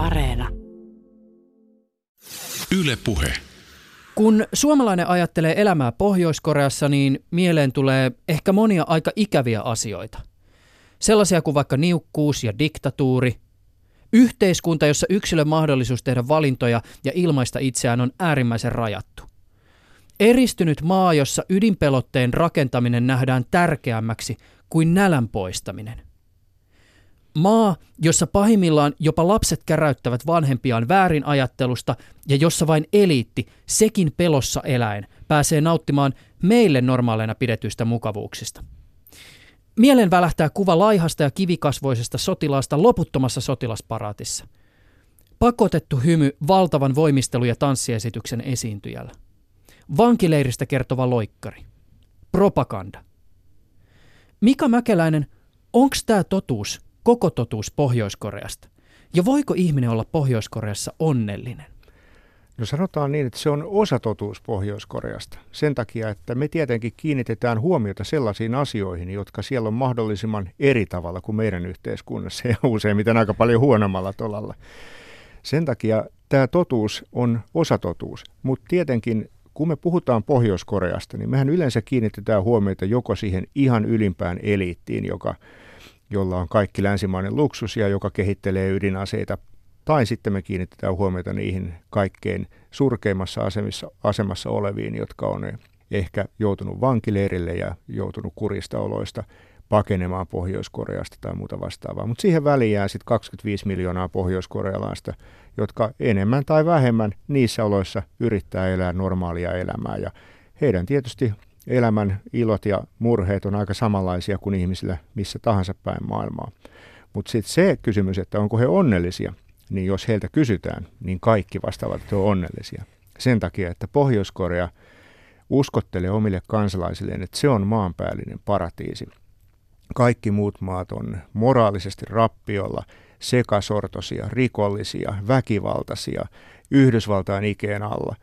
Areena. Yle Puhe. Kun suomalainen ajattelee elämää Pohjois-Koreassa, niin mieleen tulee ehkä monia aika ikäviä asioita. Sellaisia kuin vaikka niukkuus ja diktatuuri, yhteiskunta, jossa yksilön mahdollisuus tehdä valintoja ja ilmaista itseään on äärimmäisen rajattu. Eristynyt maa, jossa ydinpelotteen rakentaminen nähdään tärkeämmäksi kuin nälän poistaminen. Maa, jossa pahimmillaan jopa lapset käräyttävät vanhempiaan väärin ajattelusta ja jossa vain eliitti, sekin pelossa eläen, pääsee nauttimaan meille normaaleina pidetyistä mukavuuksista. Mielen välähtää kuva laihasta ja kivikasvoisesta sotilaasta loputtomassa sotilasparaatissa. Pakotettu hymy valtavan voimistelu- ja tanssiesityksen esiintyjällä. Vankileiristä kertova loikkari. Propaganda. Mika Mäkeläinen, onko tämä totuus koko totuus Pohjois-Koreasta? Ja voiko ihminen olla Pohjois-Koreassa onnellinen? No sanotaan niin, että se on osatotuus Pohjois-Koreasta. Sen takia, että me tietenkin kiinnitetään huomiota sellaisiin asioihin, jotka siellä on mahdollisimman eri tavalla kuin meidän yhteiskunnassa ja useimmiten aika paljon huonommalla tolalla. Sen takia tämä totuus on osatotuus, mutta tietenkin kun me puhutaan Pohjois-Koreasta, niin mehän yleensä kiinnitetään huomiota joko siihen ihan ylimpään eliittiin, joka jolla on kaikki länsimainen luksus ja joka kehittelee ydinaseita, tai sitten me kiinnitetään huomiota niihin kaikkein surkeimmassa asemassa, asemassa oleviin, jotka on ehkä joutunut vankileirille ja joutunut kurista oloista pakenemaan Pohjois-Koreasta tai muuta vastaavaa. Mutta siihen väliin jää sitten 25 miljoonaa pohjoiskorealaista, jotka enemmän tai vähemmän niissä oloissa yrittää elää normaalia elämää. Ja heidän tietysti elämän ilot ja murheet on aika samanlaisia kuin ihmisillä missä tahansa päin maailmaa. Mutta sitten se kysymys, että onko he onnellisia, niin jos heiltä kysytään, niin kaikki vastaavat, että he ovat onnellisia. Sen takia, että Pohjois-Korea uskottelee omille kansalaisilleen, että se on maanpäällinen paratiisi. Kaikki muut maat on moraalisesti rappiolla, sekasortosia, rikollisia, väkivaltaisia, Yhdysvaltain ikeen alla.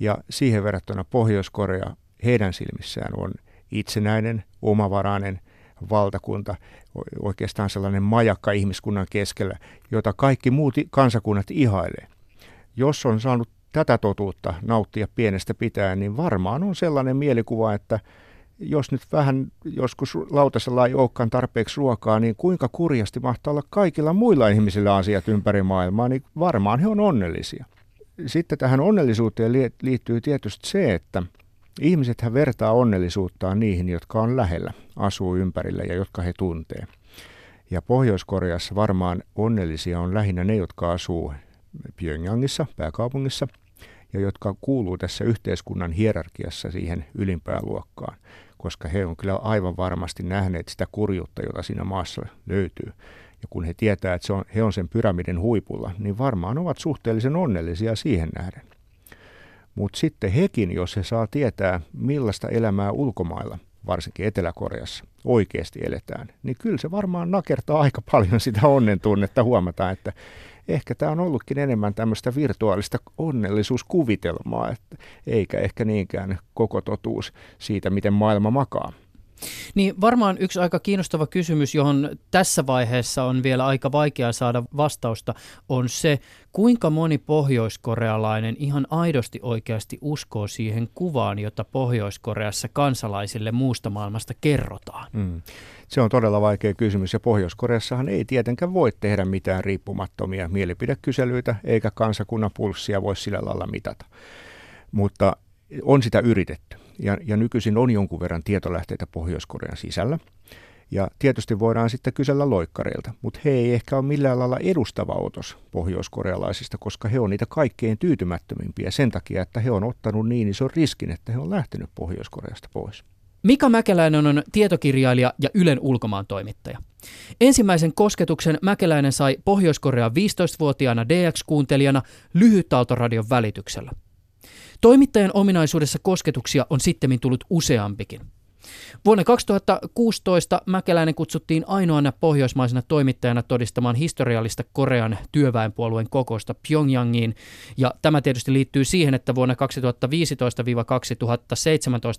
Ja siihen verrattuna Pohjois-Korea heidän silmissään on itsenäinen, omavarainen valtakunta, oikeastaan sellainen majakka ihmiskunnan keskellä, jota kaikki muut kansakunnat ihailee. Jos on saanut tätä totuutta nauttia pienestä pitäen, niin varmaan on sellainen mielikuva, että jos nyt vähän joskus lautasella ei olekaan tarpeeksi ruokaa, niin kuinka kurjasti mahtaa olla kaikilla muilla ihmisillä asiat ympäri maailmaa, niin varmaan he on onnellisia. Sitten tähän onnellisuuteen liittyy tietysti se, että Ihmisethän vertaa onnellisuuttaan niihin, jotka on lähellä, asuu ympärillä ja jotka he tuntee. Ja Pohjois-Koreassa varmaan onnellisia on lähinnä ne, jotka asuu Pyongyangissa, pääkaupungissa, ja jotka kuuluu tässä yhteiskunnan hierarkiassa siihen ylimpään luokkaan, koska he on kyllä aivan varmasti nähneet sitä kurjuutta, jota siinä maassa löytyy. Ja kun he tietää, että se on, he on sen pyramidin huipulla, niin varmaan ovat suhteellisen onnellisia siihen nähden. Mutta sitten hekin, jos he saa tietää, millaista elämää ulkomailla, varsinkin Etelä-Koreassa, oikeasti eletään, niin kyllä se varmaan nakertaa aika paljon sitä onnen tunnetta huomata, että ehkä tämä on ollutkin enemmän tämmöistä virtuaalista onnellisuuskuvitelmaa, että, eikä ehkä niinkään koko totuus siitä, miten maailma makaa. Niin varmaan yksi aika kiinnostava kysymys, johon tässä vaiheessa on vielä aika vaikea saada vastausta, on se, kuinka moni pohjoiskorealainen ihan aidosti oikeasti uskoo siihen kuvaan, jota Pohjois-Koreassa kansalaisille muusta maailmasta kerrotaan. Mm. Se on todella vaikea kysymys ja Pohjois-Koreassahan ei tietenkään voi tehdä mitään riippumattomia mielipidekyselyitä eikä kansakunnan pulssia voi sillä lailla mitata. Mutta on sitä yritetty ja, ja nykyisin on jonkun verran tietolähteitä Pohjois-Korean sisällä. Ja tietysti voidaan sitten kysellä loikkareilta, mutta he ei ehkä ole millään lailla edustava otos pohjoiskorealaisista, koska he on niitä kaikkein tyytymättömimpiä sen takia, että he on ottanut niin ison riskin, että he on lähtenyt Pohjois-Koreasta pois. Mika Mäkeläinen on tietokirjailija ja Ylen ulkomaan toimittaja. Ensimmäisen kosketuksen Mäkeläinen sai Pohjois-Korean 15-vuotiaana DX-kuuntelijana lyhytaaltoradion välityksellä. Toimittajan ominaisuudessa kosketuksia on sittemmin tullut useampikin. Vuonna 2016 Mäkeläinen kutsuttiin ainoana pohjoismaisena toimittajana todistamaan historiallista Korean työväenpuolueen kokousta Pyongyangiin. Ja tämä tietysti liittyy siihen, että vuonna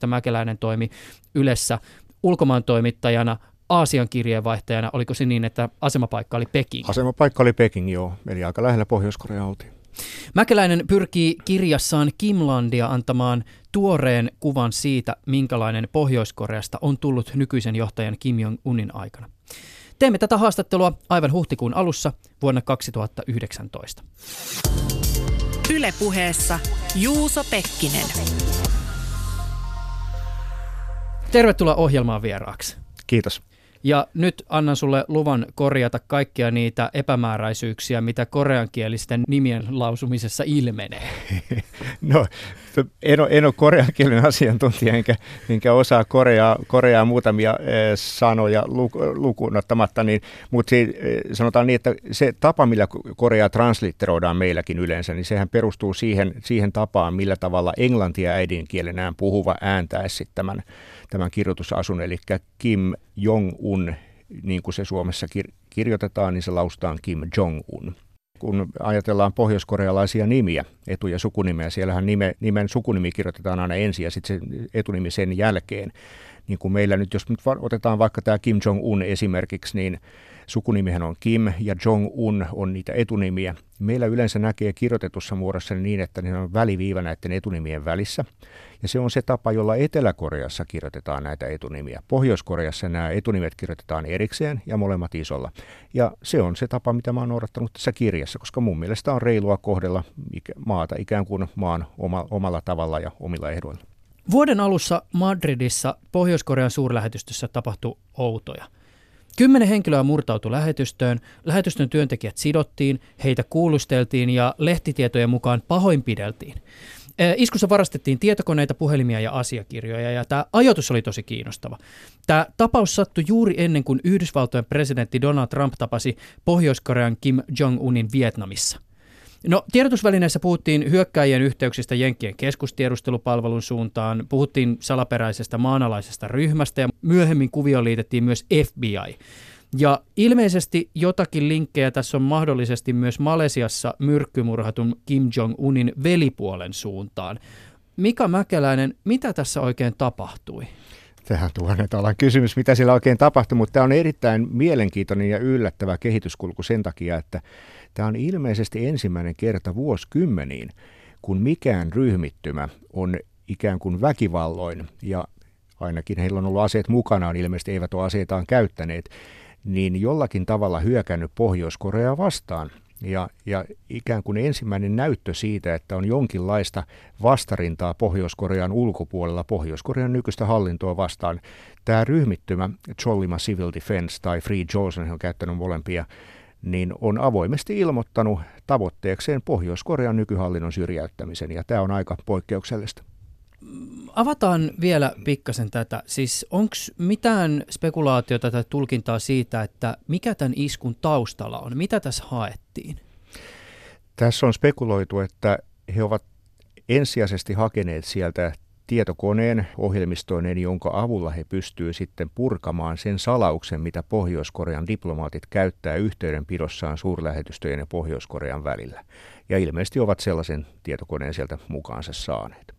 2015-2017 Mäkeläinen toimi Ylessä ulkomaan toimittajana Aasian kirjeenvaihtajana. Oliko se niin, että asemapaikka oli Peking? Asemapaikka oli Peking, joo. Eli aika lähellä Pohjois-Korea oltiin. Mäkeläinen pyrkii kirjassaan Kimlandia antamaan tuoreen kuvan siitä, minkälainen Pohjois-Koreasta on tullut nykyisen johtajan Kim Jong-unin aikana. Teemme tätä haastattelua aivan huhtikuun alussa vuonna 2019. Ylepuheessa Juuso Pekkinen. Tervetuloa ohjelmaan vieraaksi. Kiitos. Ja nyt annan sulle luvan korjata kaikkia niitä epämääräisyyksiä, mitä koreankielisten nimien lausumisessa ilmenee. No, en ole, en ole koreankielinen asiantuntija, enkä, enkä osaa koreaa, koreaa muutamia eh, sanoja lukuun ottamatta, niin, mutta se, eh, sanotaan niin, että se tapa, millä koreaa translitteroidaan meilläkin yleensä, niin sehän perustuu siihen, siihen tapaan, millä tavalla englantia äidinkielenään puhuva ääntäisi tämän tämän kirjoitusasun, eli Kim Jong-un, niin kuin se Suomessa kir- kirjoitetaan, niin se laustaan Kim Jong-un. Kun ajatellaan pohjoiskorealaisia nimiä, etu- ja sukunimeä, siellähän nime, nimen sukunimi kirjoitetaan aina ensin ja sitten se etunimi sen jälkeen. Niin kuin meillä nyt, jos nyt otetaan vaikka tämä Kim Jong-un esimerkiksi, niin Sukunimihän on Kim ja Jong-un on niitä etunimiä. Meillä yleensä näkee kirjoitetussa muodossa niin, että ne on väliviiva näiden etunimien välissä. Ja se on se tapa, jolla Etelä-Koreassa kirjoitetaan näitä etunimiä. Pohjois-Koreassa nämä etunimet kirjoitetaan erikseen ja molemmat isolla. Ja se on se tapa, mitä mä oon noudattanut tässä kirjassa, koska mun mielestä on reilua kohdella maata ikään kuin maan oma, omalla tavalla ja omilla ehdoilla. Vuoden alussa Madridissa Pohjois-Korean suurlähetystössä tapahtui outoja. Kymmenen henkilöä murtautui lähetystöön, lähetystön työntekijät sidottiin, heitä kuulusteltiin ja lehtitietojen mukaan pahoinpideltiin. Iskussa varastettiin tietokoneita, puhelimia ja asiakirjoja ja tämä ajoitus oli tosi kiinnostava. Tämä tapaus sattui juuri ennen kuin Yhdysvaltojen presidentti Donald Trump tapasi Pohjois-Korean Kim Jong-unin Vietnamissa. No, tiedotusvälineissä puhuttiin hyökkäjien yhteyksistä Jenkkien keskustiedustelupalvelun suuntaan, puhuttiin salaperäisestä maanalaisesta ryhmästä ja myöhemmin kuvioon liitettiin myös FBI. Ja ilmeisesti jotakin linkkejä tässä on mahdollisesti myös Malesiassa myrkkymurhatun Kim Jong-unin velipuolen suuntaan. Mika Mäkeläinen, mitä tässä oikein tapahtui? Tähän tuhannen alan kysymys, mitä siellä oikein tapahtui, mutta tämä on erittäin mielenkiintoinen ja yllättävä kehityskulku sen takia, että Tämä on ilmeisesti ensimmäinen kerta vuosikymmeniin, kun mikään ryhmittymä on ikään kuin väkivalloin, ja ainakin heillä on ollut aseet mukanaan, ilmeisesti eivät ole aseitaan käyttäneet, niin jollakin tavalla hyökännyt Pohjois-Korea vastaan. Ja, ja ikään kuin ensimmäinen näyttö siitä, että on jonkinlaista vastarintaa Pohjois-Korean ulkopuolella Pohjois-Korean nykyistä hallintoa vastaan. Tämä ryhmittymä, Cholima Civil Defense tai Free Johnson, on käyttänyt molempia niin on avoimesti ilmoittanut tavoitteekseen Pohjois-Korean nykyhallinnon syrjäyttämisen, ja tämä on aika poikkeuksellista. Avataan vielä pikkasen tätä. Siis onko mitään spekulaatiota tai tulkintaa siitä, että mikä tämän iskun taustalla on? Mitä tässä haettiin? Tässä on spekuloitu, että he ovat ensisijaisesti hakeneet sieltä tietokoneen ohjelmistoineen, jonka avulla he pystyvät sitten purkamaan sen salauksen, mitä Pohjois-Korean diplomaatit käyttää yhteydenpidossaan suurlähetystöjen ja Pohjois-Korean välillä. Ja ilmeisesti ovat sellaisen tietokoneen sieltä mukaansa saaneet.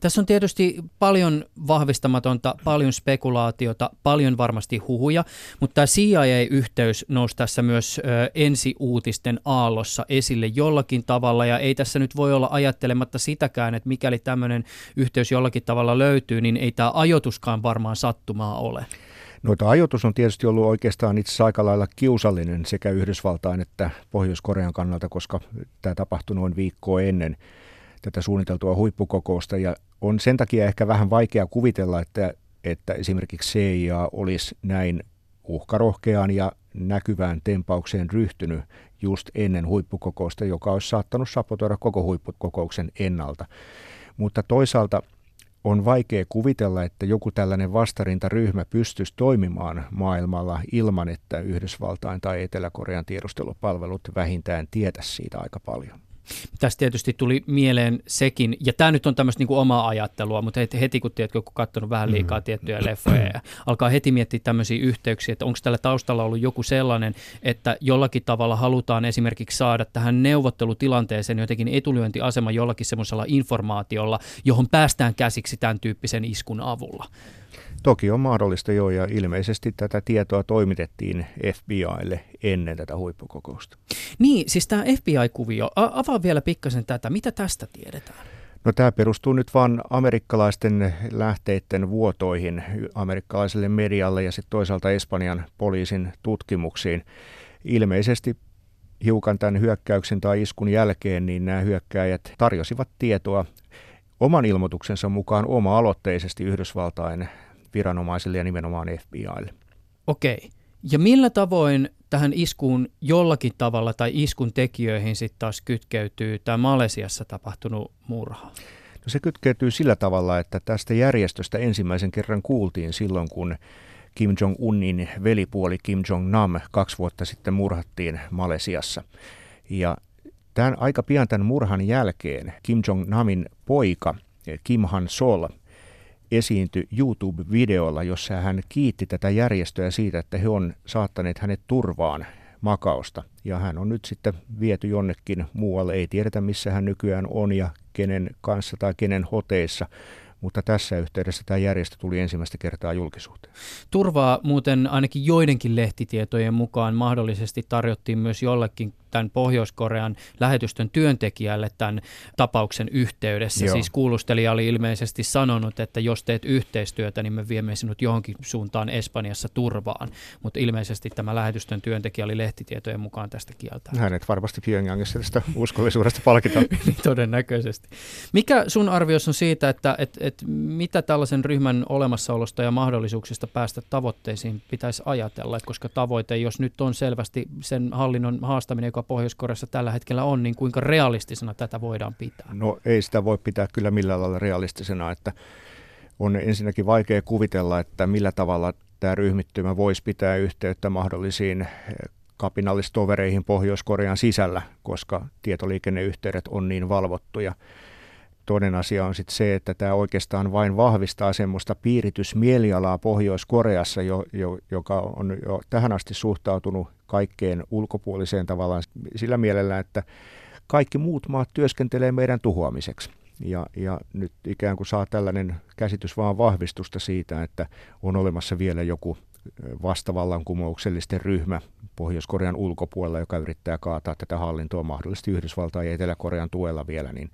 Tässä on tietysti paljon vahvistamatonta, paljon spekulaatiota, paljon varmasti huhuja, mutta tämä CIA-yhteys nousi tässä myös ö, ensi-uutisten aallossa esille jollakin tavalla, ja ei tässä nyt voi olla ajattelematta sitäkään, että mikäli tämmöinen yhteys jollakin tavalla löytyy, niin ei tämä ajoituskaan varmaan sattumaa ole. Noita ajoitus on tietysti ollut oikeastaan itse aika lailla kiusallinen sekä Yhdysvaltain että Pohjois-Korean kannalta, koska tämä tapahtui noin viikkoa ennen tätä suunniteltua huippukokousta ja on sen takia ehkä vähän vaikea kuvitella, että, että esimerkiksi CIA olisi näin uhkarohkeaan ja näkyvään tempaukseen ryhtynyt just ennen huippukokousta, joka olisi saattanut sapotoida koko huippukokouksen ennalta. Mutta toisaalta on vaikea kuvitella, että joku tällainen vastarintaryhmä pystyisi toimimaan maailmalla ilman, että Yhdysvaltain tai Etelä-Korean tiedustelupalvelut vähintään tietäisi siitä aika paljon. Tässä tietysti tuli mieleen sekin, ja tämä nyt on tämmöistä niin kuin omaa ajattelua, mutta heti kun tiedätkö, kun katsonut vähän liikaa mm. tiettyjä leffoja ja alkaa heti miettiä tämmöisiä yhteyksiä, että onko tällä taustalla ollut joku sellainen, että jollakin tavalla halutaan esimerkiksi saada tähän neuvottelutilanteeseen jotenkin etulyöntiasema jollakin semmoisella informaatiolla, johon päästään käsiksi tämän tyyppisen iskun avulla. Toki on mahdollista jo ja ilmeisesti tätä tietoa toimitettiin FBIlle ennen tätä huippukokousta. Niin, siis tämä FBI-kuvio, avaa vielä pikkasen tätä, mitä tästä tiedetään? No tämä perustuu nyt vain amerikkalaisten lähteiden vuotoihin amerikkalaiselle medialle ja sitten toisaalta Espanjan poliisin tutkimuksiin. Ilmeisesti hiukan tämän hyökkäyksen tai iskun jälkeen, niin nämä hyökkäjät tarjosivat tietoa oman ilmoituksensa mukaan oma-aloitteisesti Yhdysvaltain viranomaisille ja nimenomaan FBIlle. Okei. Ja millä tavoin tähän iskuun jollakin tavalla tai iskun tekijöihin sitten taas kytkeytyy tämä Malesiassa tapahtunut murha? No se kytkeytyy sillä tavalla, että tästä järjestöstä ensimmäisen kerran kuultiin silloin, kun Kim Jong-unin velipuoli Kim Jong-nam kaksi vuotta sitten murhattiin Malesiassa. Ja tämän, aika pian tämän murhan jälkeen Kim Jong-namin poika Kim Han Sol esiintyi YouTube-videolla, jossa hän kiitti tätä järjestöä siitä, että he on saattaneet hänet turvaan makausta. Ja hän on nyt sitten viety jonnekin muualle, ei tiedetä missä hän nykyään on ja kenen kanssa tai kenen hoteissa mutta tässä yhteydessä tämä järjestö tuli ensimmäistä kertaa julkisuuteen. Turvaa muuten ainakin joidenkin lehtitietojen mukaan mahdollisesti tarjottiin myös jollekin tämän Pohjois-Korean lähetystön työntekijälle tämän tapauksen yhteydessä. Joo. Siis kuulustelija oli ilmeisesti sanonut, että jos teet yhteistyötä, niin me viemme sinut johonkin suuntaan Espanjassa turvaan. Mutta ilmeisesti tämä lähetystön työntekijä oli lehtitietojen mukaan tästä kieltä. Hänet varmasti Pyongyangissa tästä uskollisuudesta palkitaan. niin todennäköisesti. Mikä sun arvios on siitä, että et, et mitä tällaisen ryhmän olemassaolosta ja mahdollisuuksista päästä tavoitteisiin pitäisi ajatella? koska tavoite, jos nyt on selvästi sen hallinnon haastaminen, joka Pohjois-Koreassa tällä hetkellä on, niin kuinka realistisena tätä voidaan pitää? No ei sitä voi pitää kyllä millään lailla realistisena, että on ensinnäkin vaikea kuvitella, että millä tavalla tämä ryhmittymä voisi pitää yhteyttä mahdollisiin eh, kapinallistovereihin Pohjois-Korean sisällä, koska tietoliikenneyhteydet on niin valvottuja. Toinen asia on sitten se, että tämä oikeastaan vain vahvistaa semmoista piiritysmielialaa Pohjois-Koreassa, jo, jo, joka on jo tähän asti suhtautunut kaikkeen ulkopuoliseen tavallaan sillä mielellä, että kaikki muut maat työskentelee meidän tuhoamiseksi. Ja, ja nyt ikään kuin saa tällainen käsitys vaan vahvistusta siitä, että on olemassa vielä joku vastavallankumouksellisten ryhmä Pohjois-Korean ulkopuolella, joka yrittää kaataa tätä hallintoa mahdollisesti Yhdysvaltain ja Etelä-Korean tuella vielä, niin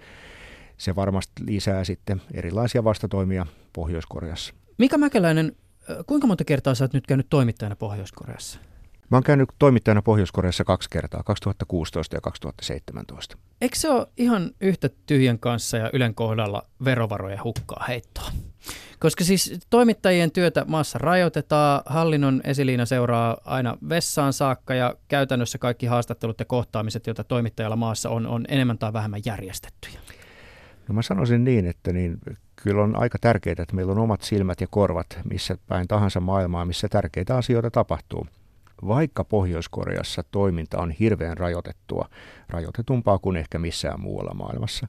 se varmasti lisää sitten erilaisia vastatoimia Pohjois-Koreassa. Mika Mäkeläinen, kuinka monta kertaa sä oot nyt käynyt toimittajana Pohjois-Koreassa? Mä oon käynyt toimittajana Pohjois-Koreassa kaksi kertaa, 2016 ja 2017. Eikö se ole ihan yhtä tyhjän kanssa ja Ylen kohdalla verovaroja hukkaa heittoa? Koska siis toimittajien työtä maassa rajoitetaan, hallinnon esiliina seuraa aina vessaan saakka ja käytännössä kaikki haastattelut ja kohtaamiset, joita toimittajalla maassa on, on enemmän tai vähemmän järjestettyjä. No mä sanoisin niin, että niin, kyllä on aika tärkeää, että meillä on omat silmät ja korvat missä päin tahansa maailmaa, missä tärkeitä asioita tapahtuu. Vaikka Pohjois-Koreassa toiminta on hirveän rajoitettua, rajoitetumpaa kuin ehkä missään muualla maailmassa,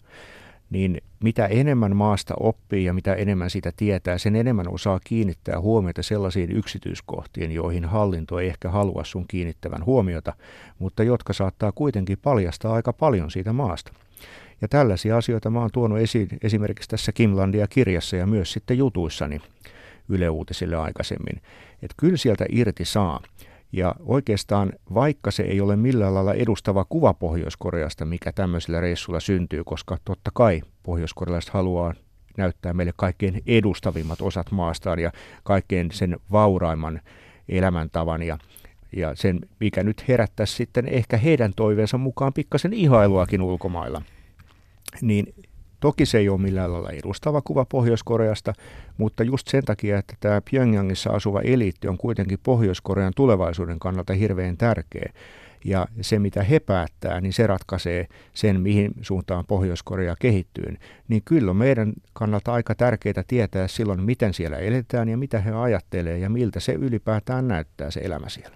niin mitä enemmän maasta oppii ja mitä enemmän sitä tietää, sen enemmän osaa kiinnittää huomiota sellaisiin yksityiskohtiin, joihin hallinto ei ehkä halua sun kiinnittävän huomiota, mutta jotka saattaa kuitenkin paljastaa aika paljon siitä maasta. Ja tällaisia asioita mä oon tuonut esiin esimerkiksi tässä Kimlandia-kirjassa ja myös sitten jutuissani Yle Uutisille aikaisemmin. Että kyllä sieltä irti saa. Ja oikeastaan vaikka se ei ole millään lailla edustava kuva Pohjois-Koreasta, mikä tämmöisellä reissulla syntyy, koska totta kai pohjoiskorealaiset haluaa näyttää meille kaikkein edustavimmat osat maastaan ja kaikkein sen vauraimman elämäntavan ja, ja sen, mikä nyt herättäisi sitten ehkä heidän toiveensa mukaan pikkasen ihailuakin ulkomailla niin toki se ei ole millään lailla edustava kuva Pohjois-Koreasta, mutta just sen takia, että tämä Pyongyangissa asuva eliitti on kuitenkin Pohjois-Korean tulevaisuuden kannalta hirveän tärkeä, ja se mitä he päättää, niin se ratkaisee sen, mihin suuntaan Pohjois-Korea kehittyy. Niin kyllä meidän kannalta aika tärkeää tietää silloin, miten siellä eletään ja mitä he ajattelee ja miltä se ylipäätään näyttää se elämä siellä.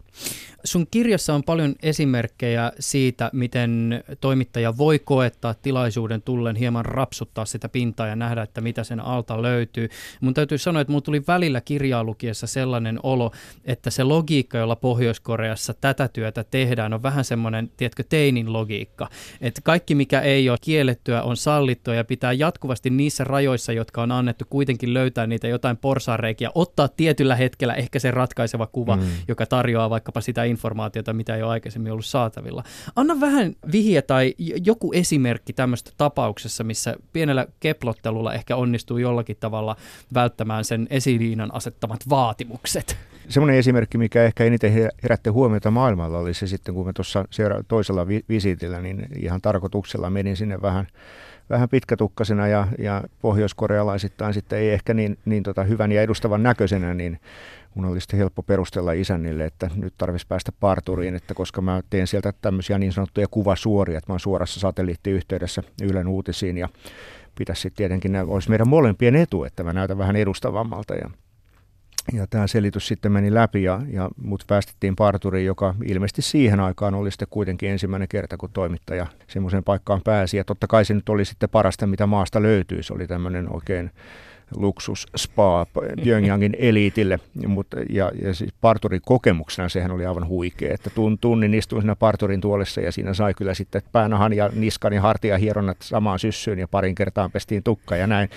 Sun kirjassa on paljon esimerkkejä siitä, miten toimittaja voi koettaa tilaisuuden tullen hieman rapsuttaa sitä pintaa ja nähdä, että mitä sen alta löytyy. Mun täytyy sanoa, että mun tuli välillä kirjaa lukiessa sellainen olo, että se logiikka, jolla Pohjois-Koreassa tätä työtä tehdään, on vähän semmoinen, tiedätkö, teinin logiikka. Että kaikki, mikä ei ole kiellettyä, on sallittua ja pitää jatkuvasti niissä rajoissa, jotka on annettu, kuitenkin löytää niitä jotain porsareikia, ottaa tietyllä hetkellä ehkä se ratkaiseva kuva, mm. joka tarjoaa vaikkapa sitä informaatiota, mitä ei ole aikaisemmin ollut saatavilla. Anna vähän vihje tai joku esimerkki tämmöistä tapauksessa, missä pienellä keplottelulla ehkä onnistuu jollakin tavalla välttämään sen esiliinan asettamat vaatimukset. Semmoinen esimerkki, mikä ehkä eniten herätti huomiota maailmalla, oli se sitten, kun me tuossa toisella vi- visitillä, niin ihan tarkoituksella menin sinne vähän, vähän pitkätukkasena ja, ja pohjoiskorealaisittain sitten ei ehkä niin, niin tota hyvän ja edustavan näköisenä, niin mun oli sitten helppo perustella isännille, että nyt tarvitsisi päästä parturiin, että koska mä teen sieltä tämmöisiä niin sanottuja kuvasuoria, että mä oon suorassa satelliittiyhteydessä Ylen uutisiin ja pitäisi sitten tietenkin, olisi meidän molempien etu, että mä näytän vähän edustavammalta ja ja tämä selitys sitten meni läpi ja, ja mut päästettiin parturiin, joka ilmeisesti siihen aikaan oli sitten kuitenkin ensimmäinen kerta, kun toimittaja semmoiseen paikkaan pääsi. Ja totta kai se nyt oli sitten parasta, mitä maasta löytyi. Se oli tämmöinen oikein luksus spa Pyongyangin eliitille, mutta, ja, ja siis parturin kokemuksena sehän oli aivan huikea, että tunnin istuin siinä parturin tuolissa ja siinä sai kyllä sitten päänahan ja niskan ja hartia hieronnat samaan syssyyn ja parin kertaan pestiin tukka ja näin.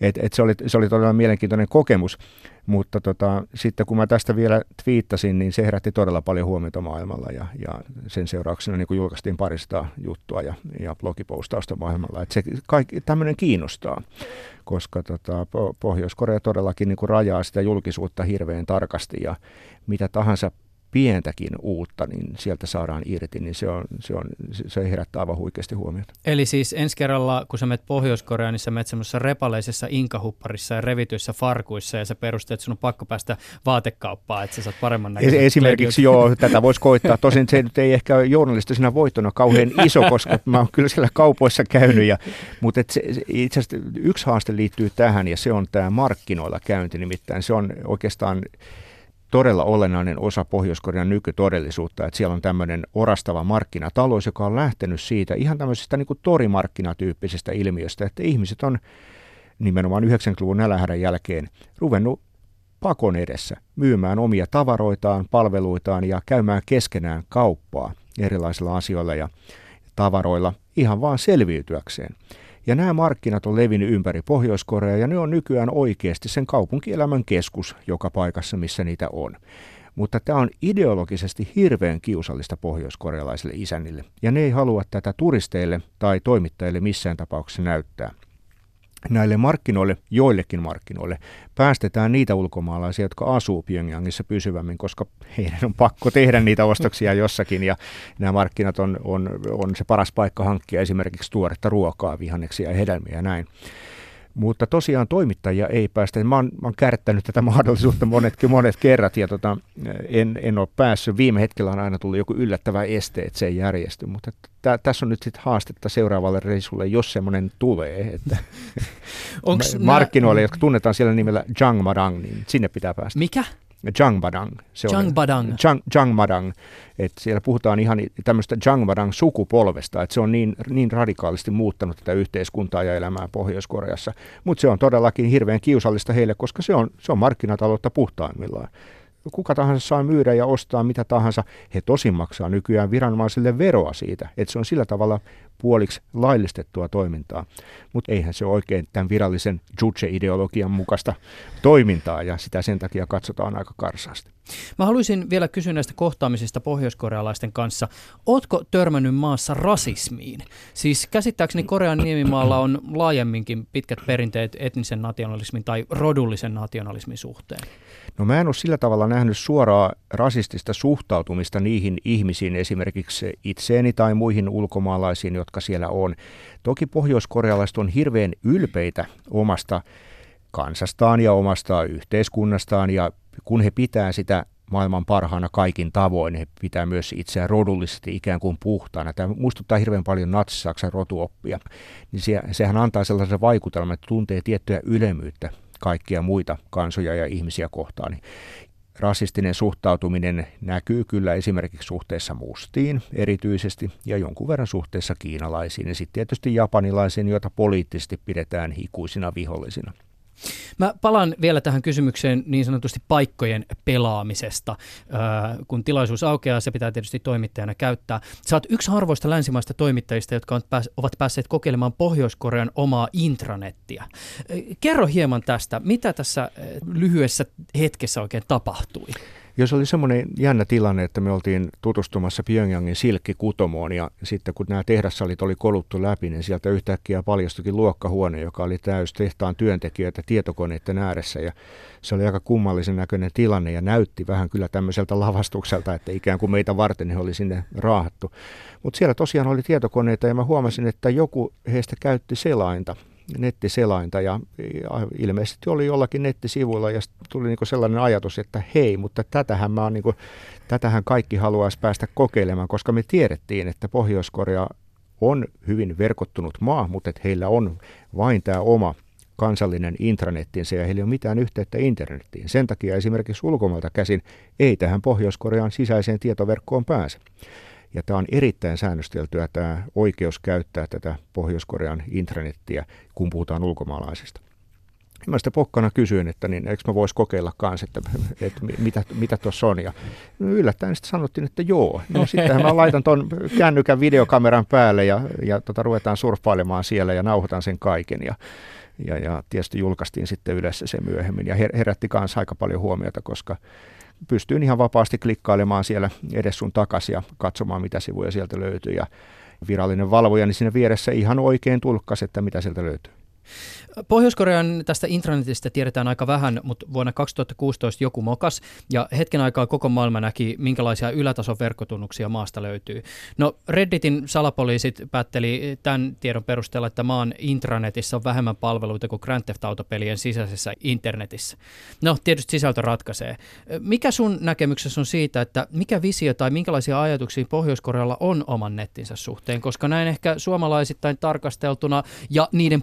Et, et se, oli, se oli todella mielenkiintoinen kokemus. Mutta tota, sitten kun mä tästä vielä twiittasin, niin se herätti todella paljon huomiota maailmalla ja, ja sen seurauksena niin julkaistiin parista juttua ja, ja blogipostausta maailmalla. Että se kaikki, tämmöinen kiinnostaa, koska tota, Pohjois-Korea todellakin niin rajaa sitä julkisuutta hirveän tarkasti ja mitä tahansa pientäkin uutta, niin sieltä saadaan irti, niin se, on, se, on, se herättää aivan huikeasti huomiota. Eli siis ensi kerralla, kun sä menet Pohjois-Koreaan, niin sä menet semmoisessa repaleisessa inkahupparissa ja revityissä farkuissa ja sä perusteet, että sun on pakko päästä vaatekauppaan, että sä saat paremman näköisen. Esimerkiksi joo, tätä voisi koittaa. Tosin se nyt ei ehkä journalistisena voittona kauhean iso, koska mä oon kyllä siellä kaupoissa käynyt. Ja, mutta et se, itse asiassa yksi haaste liittyy tähän ja se on tämä markkinoilla käynti nimittäin. Se on oikeastaan todella olennainen osa Pohjois-Korean nykytodellisuutta, että siellä on tämmöinen orastava markkinatalous, joka on lähtenyt siitä ihan tämmöisestä niin kuin torimarkkinatyyppisestä ilmiöstä, että ihmiset on nimenomaan 90-luvun nälähädän jälkeen ruvennut pakon edessä myymään omia tavaroitaan, palveluitaan ja käymään keskenään kauppaa erilaisilla asioilla ja tavaroilla ihan vaan selviytyäkseen. Ja nämä markkinat on levinnyt ympäri Pohjois-Korea ja ne on nykyään oikeasti sen kaupunkielämän keskus joka paikassa, missä niitä on. Mutta tämä on ideologisesti hirveän kiusallista pohjoiskorealaisille isännille, ja ne ei halua tätä turisteille tai toimittajille missään tapauksessa näyttää näille markkinoille, joillekin markkinoille, päästetään niitä ulkomaalaisia, jotka asuu Pyongyangissa pysyvämmin, koska heidän on pakko tehdä niitä ostoksia jossakin ja nämä markkinat on, on, on se paras paikka hankkia esimerkiksi tuoretta ruokaa, vihanneksia ja hedelmiä ja näin. Mutta tosiaan toimittajia ei päästä. Mä oon, mä oon kärttänyt tätä mahdollisuutta monetkin monet kerrat ja tota, en, en ole päässyt. Viime hetkellä on aina tullut joku yllättävä este, että se ei järjesty. Mutta tä, tässä on nyt sitten haastetta seuraavalle reissulle, jos semmoinen tulee. Että markkinoille, nää... jotka tunnetaan siellä nimellä Jangmadang, niin sinne pitää päästä. Mikä? Jangbadang. Se Jangbadang. On, Jang, Jangbadang. Että siellä puhutaan ihan tämmöistä Jangbadang-sukupolvesta, että se on niin, niin radikaalisti muuttanut tätä yhteiskuntaa ja elämää Pohjois-Koreassa. Mutta se on todellakin hirveän kiusallista heille, koska se on, se on markkinataloutta puhtaimmillaan kuka tahansa saa myydä ja ostaa mitä tahansa. He tosin maksaa nykyään viranomaisille veroa siitä, että se on sillä tavalla puoliksi laillistettua toimintaa. Mutta eihän se ole oikein tämän virallisen juche-ideologian mukaista toimintaa ja sitä sen takia katsotaan aika karsaasti. Mä haluaisin vielä kysyä näistä kohtaamisista pohjoiskorealaisten kanssa. Ootko törmännyt maassa rasismiin? Siis käsittääkseni Korean niemimaalla on laajemminkin pitkät perinteet etnisen nationalismin tai rodullisen nationalismin suhteen. No mä en ole sillä tavalla nähnyt suoraa rasistista suhtautumista niihin ihmisiin, esimerkiksi itseeni tai muihin ulkomaalaisiin, jotka siellä on. Toki pohjoiskorealaiset on hirveän ylpeitä omasta kansastaan ja omasta yhteiskunnastaan ja kun he pitää sitä maailman parhaana kaikin tavoin, he pitää myös itseään rodullisesti ikään kuin puhtaana. Tämä muistuttaa hirveän paljon natsi-Saksan rotuoppia. Niin se, sehän antaa sellaisen vaikutelman, että tuntee tiettyä ylemmyyttä kaikkia muita kansoja ja ihmisiä kohtaan. Rasistinen suhtautuminen näkyy kyllä esimerkiksi suhteessa mustiin erityisesti ja jonkun verran suhteessa kiinalaisiin ja sitten tietysti japanilaisiin, joita poliittisesti pidetään hikuisina vihollisina. Mä palaan vielä tähän kysymykseen niin sanotusti paikkojen pelaamisesta. kun tilaisuus aukeaa, se pitää tietysti toimittajana käyttää. Sä oot yksi harvoista länsimaista toimittajista, jotka on pääs, ovat päässeet kokeilemaan Pohjois-Korean omaa intranettiä. Kerro hieman tästä, mitä tässä lyhyessä hetkessä oikein tapahtui? Jos oli semmoinen jännä tilanne, että me oltiin tutustumassa Pyongyangin silkkikutomoon ja sitten kun nämä tehdassalit oli koluttu läpi, niin sieltä yhtäkkiä paljastukin luokkahuone, joka oli täys tehtaan työntekijöitä tietokoneiden ääressä ja se oli aika kummallisen näköinen tilanne ja näytti vähän kyllä tämmöiseltä lavastukselta, että ikään kuin meitä varten he oli sinne raahattu. Mutta siellä tosiaan oli tietokoneita ja mä huomasin, että joku heistä käytti selainta nettiselainta ja, ilmeisesti oli jollakin nettisivuilla ja tuli niin sellainen ajatus, että hei, mutta tätähän, mä niin kuin, tätähän kaikki haluaisi päästä kokeilemaan, koska me tiedettiin, että Pohjois-Korea on hyvin verkottunut maa, mutta että heillä on vain tämä oma kansallinen intranettinsä ja heillä ei ole mitään yhteyttä internettiin. Sen takia esimerkiksi ulkomailta käsin ei tähän Pohjois-Korean sisäiseen tietoverkkoon pääse. Ja tämä on erittäin säännösteltyä tämä oikeus käyttää tätä Pohjois-Korean intranettiä, kun puhutaan ulkomaalaisista. Mä sitten pokkana kysyin, että niin, eikö mä vois kokeilla kanssa, että, että mitä, mitä tuossa on. Ja yllättäen sitten sanottiin, että joo. No sittenhän mä laitan tuon kännykän videokameran päälle ja, ja tota, ruvetaan surffailemaan siellä ja nauhoitan sen kaiken. Ja, ja, ja tietysti julkaistiin sitten yleensä se myöhemmin ja herätti kanssa aika paljon huomiota, koska pystyin ihan vapaasti klikkailemaan siellä edes sun takaisin ja katsomaan, mitä sivuja sieltä löytyy. Ja virallinen valvoja niin siinä vieressä ihan oikein tulkkasi, että mitä sieltä löytyy. Pohjois-Korean tästä intranetistä tiedetään aika vähän, mutta vuonna 2016 joku mokas ja hetken aikaa koko maailma näki, minkälaisia ylätason verkkotunnuksia maasta löytyy. No Redditin salapoliisit päätteli tämän tiedon perusteella, että maan intranetissä on vähemmän palveluita kuin Grand Theft Auto-pelien sisäisessä internetissä. No tietysti sisältö ratkaisee. Mikä sun näkemyksessä on siitä, että mikä visio tai minkälaisia ajatuksia Pohjois-Korealla on oman nettinsä suhteen, koska näin ehkä suomalaisittain tarkasteltuna ja niiden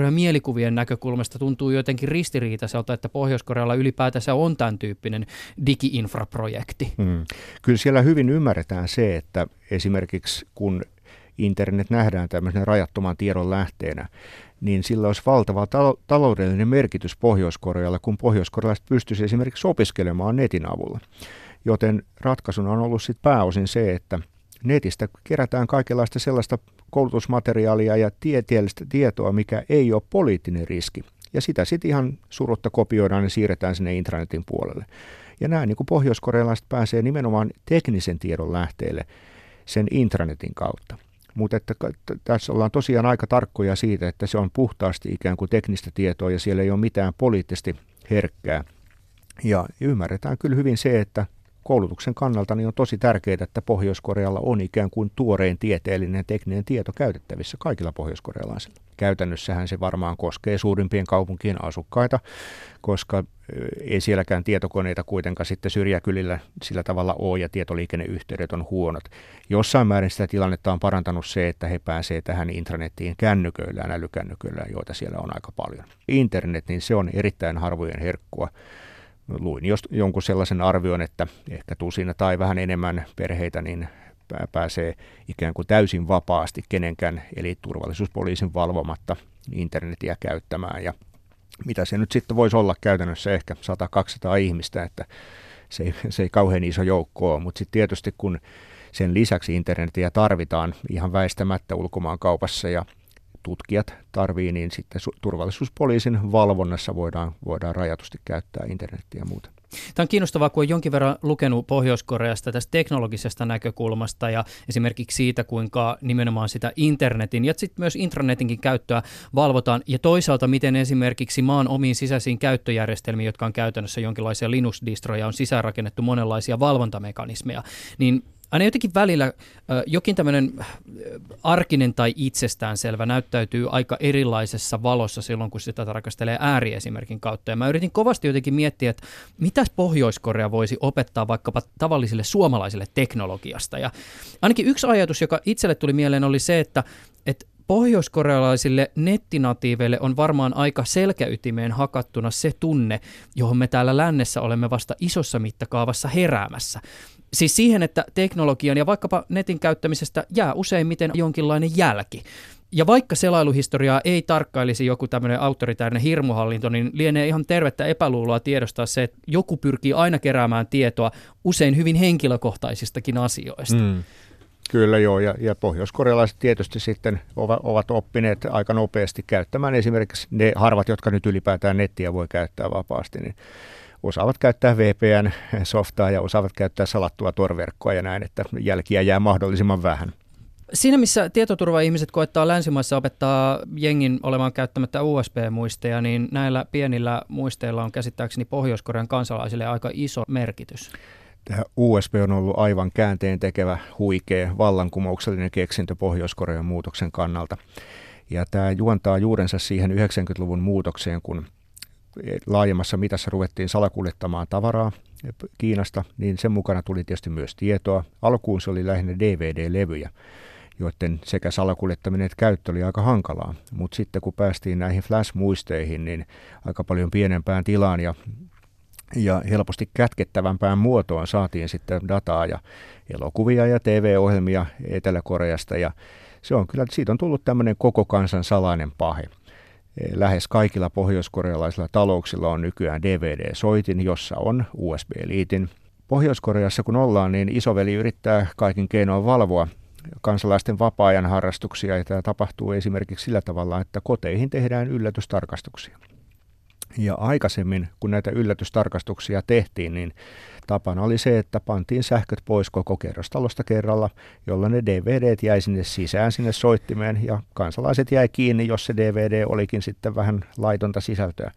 Pohjois-Korean mielikuvien näkökulmasta tuntuu jotenkin ristiriitaiselta, että Pohjois-Korealla ylipäätänsä on tämän tyyppinen digiinfraprojekti. Hmm. Kyllä siellä hyvin ymmärretään se, että esimerkiksi kun internet nähdään tämmöisen rajattoman tiedon lähteenä, niin sillä olisi valtava ta- taloudellinen merkitys Pohjois-Korealla, kun pohjois-korealaiset pystyisi esimerkiksi opiskelemaan netin avulla. Joten ratkaisuna on ollut sit pääosin se, että netistä kerätään kaikenlaista sellaista koulutusmateriaalia ja tieteellistä tietoa, mikä ei ole poliittinen riski. Ja sitä sitten ihan surutta kopioidaan ja siirretään sinne intranetin puolelle. Ja nämä niin pohjoiskorealaiset pääsee nimenomaan teknisen tiedon lähteelle sen intranetin kautta. Mutta että tässä ollaan tosiaan aika tarkkoja siitä, että se on puhtaasti ikään kuin teknistä tietoa ja siellä ei ole mitään poliittisesti herkkää. Ja ymmärretään kyllä hyvin se, että koulutuksen kannalta niin on tosi tärkeää, että Pohjois-Korealla on ikään kuin tuorein tieteellinen tekninen tieto käytettävissä kaikilla pohjoiskorealaisilla. Käytännössähän se varmaan koskee suurimpien kaupunkien asukkaita, koska ei sielläkään tietokoneita kuitenkaan sitten syrjäkylillä sillä tavalla ole ja tietoliikenneyhteydet on huonot. Jossain määrin sitä tilannetta on parantanut se, että he pääsevät tähän intranettiin kännyköillä, älykännyköillä, joita siellä on aika paljon. Internet, niin se on erittäin harvojen herkkua luin jos jonkun sellaisen arvion, että ehkä tusina tai vähän enemmän perheitä niin pääsee ikään kuin täysin vapaasti kenenkään, eli turvallisuuspoliisin valvomatta internetiä käyttämään. Ja mitä se nyt sitten voisi olla käytännössä ehkä 100-200 ihmistä, että se ei, se ei kauhean iso joukko ole, mutta sitten tietysti kun sen lisäksi internetiä tarvitaan ihan väistämättä ulkomaan kaupassa ja tutkijat tarvii, niin sitten turvallisuuspoliisin valvonnassa voidaan, voidaan rajatusti käyttää internettiä ja muuta. Tämä on kiinnostavaa, kun on jonkin verran lukenut Pohjois-Koreasta tästä teknologisesta näkökulmasta ja esimerkiksi siitä, kuinka nimenomaan sitä internetin ja sitten myös intranetinkin käyttöä valvotaan ja toisaalta miten esimerkiksi maan omiin sisäisiin käyttöjärjestelmiin, jotka on käytännössä jonkinlaisia Linux-distroja, on sisäänrakennettu monenlaisia valvontamekanismeja, niin aina jotenkin välillä jokin tämmöinen arkinen tai itsestäänselvä näyttäytyy aika erilaisessa valossa silloin, kun sitä tarkastelee ääriesimerkin kautta. Ja mä yritin kovasti jotenkin miettiä, että mitäs Pohjois-Korea voisi opettaa vaikkapa tavallisille suomalaisille teknologiasta. Ja ainakin yksi ajatus, joka itselle tuli mieleen, oli se, että, että pohjoiskorealaisille nettinatiiveille on varmaan aika selkäytimeen hakattuna se tunne, johon me täällä lännessä olemme vasta isossa mittakaavassa heräämässä Siis siihen, että teknologian ja vaikkapa netin käyttämisestä jää useimmiten jonkinlainen jälki. Ja vaikka selailuhistoriaa ei tarkkailisi joku tämmöinen autoritäärinen hirmuhallinto, niin lienee ihan tervettä epäluuloa tiedostaa se, että joku pyrkii aina keräämään tietoa usein hyvin henkilökohtaisistakin asioista. Mm. Kyllä joo, ja, ja pohjoiskorealaiset tietysti sitten ovat, ovat oppineet aika nopeasti käyttämään esimerkiksi ne harvat, jotka nyt ylipäätään nettiä voi käyttää vapaasti, niin osaavat käyttää VPN-softaa ja osaavat käyttää salattua torverkkoa ja näin, että jälkiä jää mahdollisimman vähän. Siinä missä tietoturva-ihmiset koettaa länsimaissa opettaa jengin olemaan käyttämättä USB-muisteja, niin näillä pienillä muisteilla on käsittääkseni Pohjois-Korean kansalaisille aika iso merkitys. Tämä USB on ollut aivan käänteen tekevä, huikea, vallankumouksellinen keksintö Pohjois-Korean muutoksen kannalta. Ja tämä juontaa juurensa siihen 90-luvun muutokseen, kun laajemmassa mitassa ruvettiin salakuljettamaan tavaraa Kiinasta, niin sen mukana tuli tietysti myös tietoa. Alkuun se oli lähinnä DVD-levyjä, joiden sekä salakuljettaminen että käyttö oli aika hankalaa. Mutta sitten kun päästiin näihin flash-muisteihin, niin aika paljon pienempään tilaan ja ja helposti kätkettävämpään muotoon saatiin sitten dataa ja elokuvia ja TV-ohjelmia Etelä-Koreasta ja se on kyllä, siitä on tullut tämmöinen koko kansan salainen pahe. Lähes kaikilla pohjoiskorealaisilla talouksilla on nykyään DVD-soitin, jossa on USB-liitin. Pohjois-Koreassa kun ollaan, niin isoveli yrittää kaikin keinoin valvoa kansalaisten vapaa-ajan harrastuksia ja tämä tapahtuu esimerkiksi sillä tavalla, että koteihin tehdään yllätystarkastuksia. Ja aikaisemmin, kun näitä yllätystarkastuksia tehtiin, niin tapana oli se, että pantiin sähköt pois koko kerrostalosta kerralla, jolloin ne DVDt jäi sinne sisään sinne soittimeen ja kansalaiset jäi kiinni, jos se DVD olikin sitten vähän laitonta sisältöä.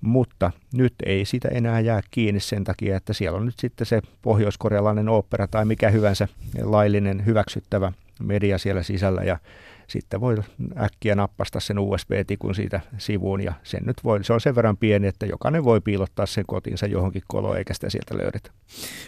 Mutta nyt ei sitä enää jää kiinni sen takia, että siellä on nyt sitten se pohjoiskorealainen opera tai mikä hyvänsä laillinen hyväksyttävä media siellä sisällä ja sitten voi äkkiä nappasta sen USB-tikun siitä sivuun ja sen nyt voi, se on sen verran pieni, että jokainen voi piilottaa sen kotinsa johonkin koloon eikä sitä sieltä löydetä.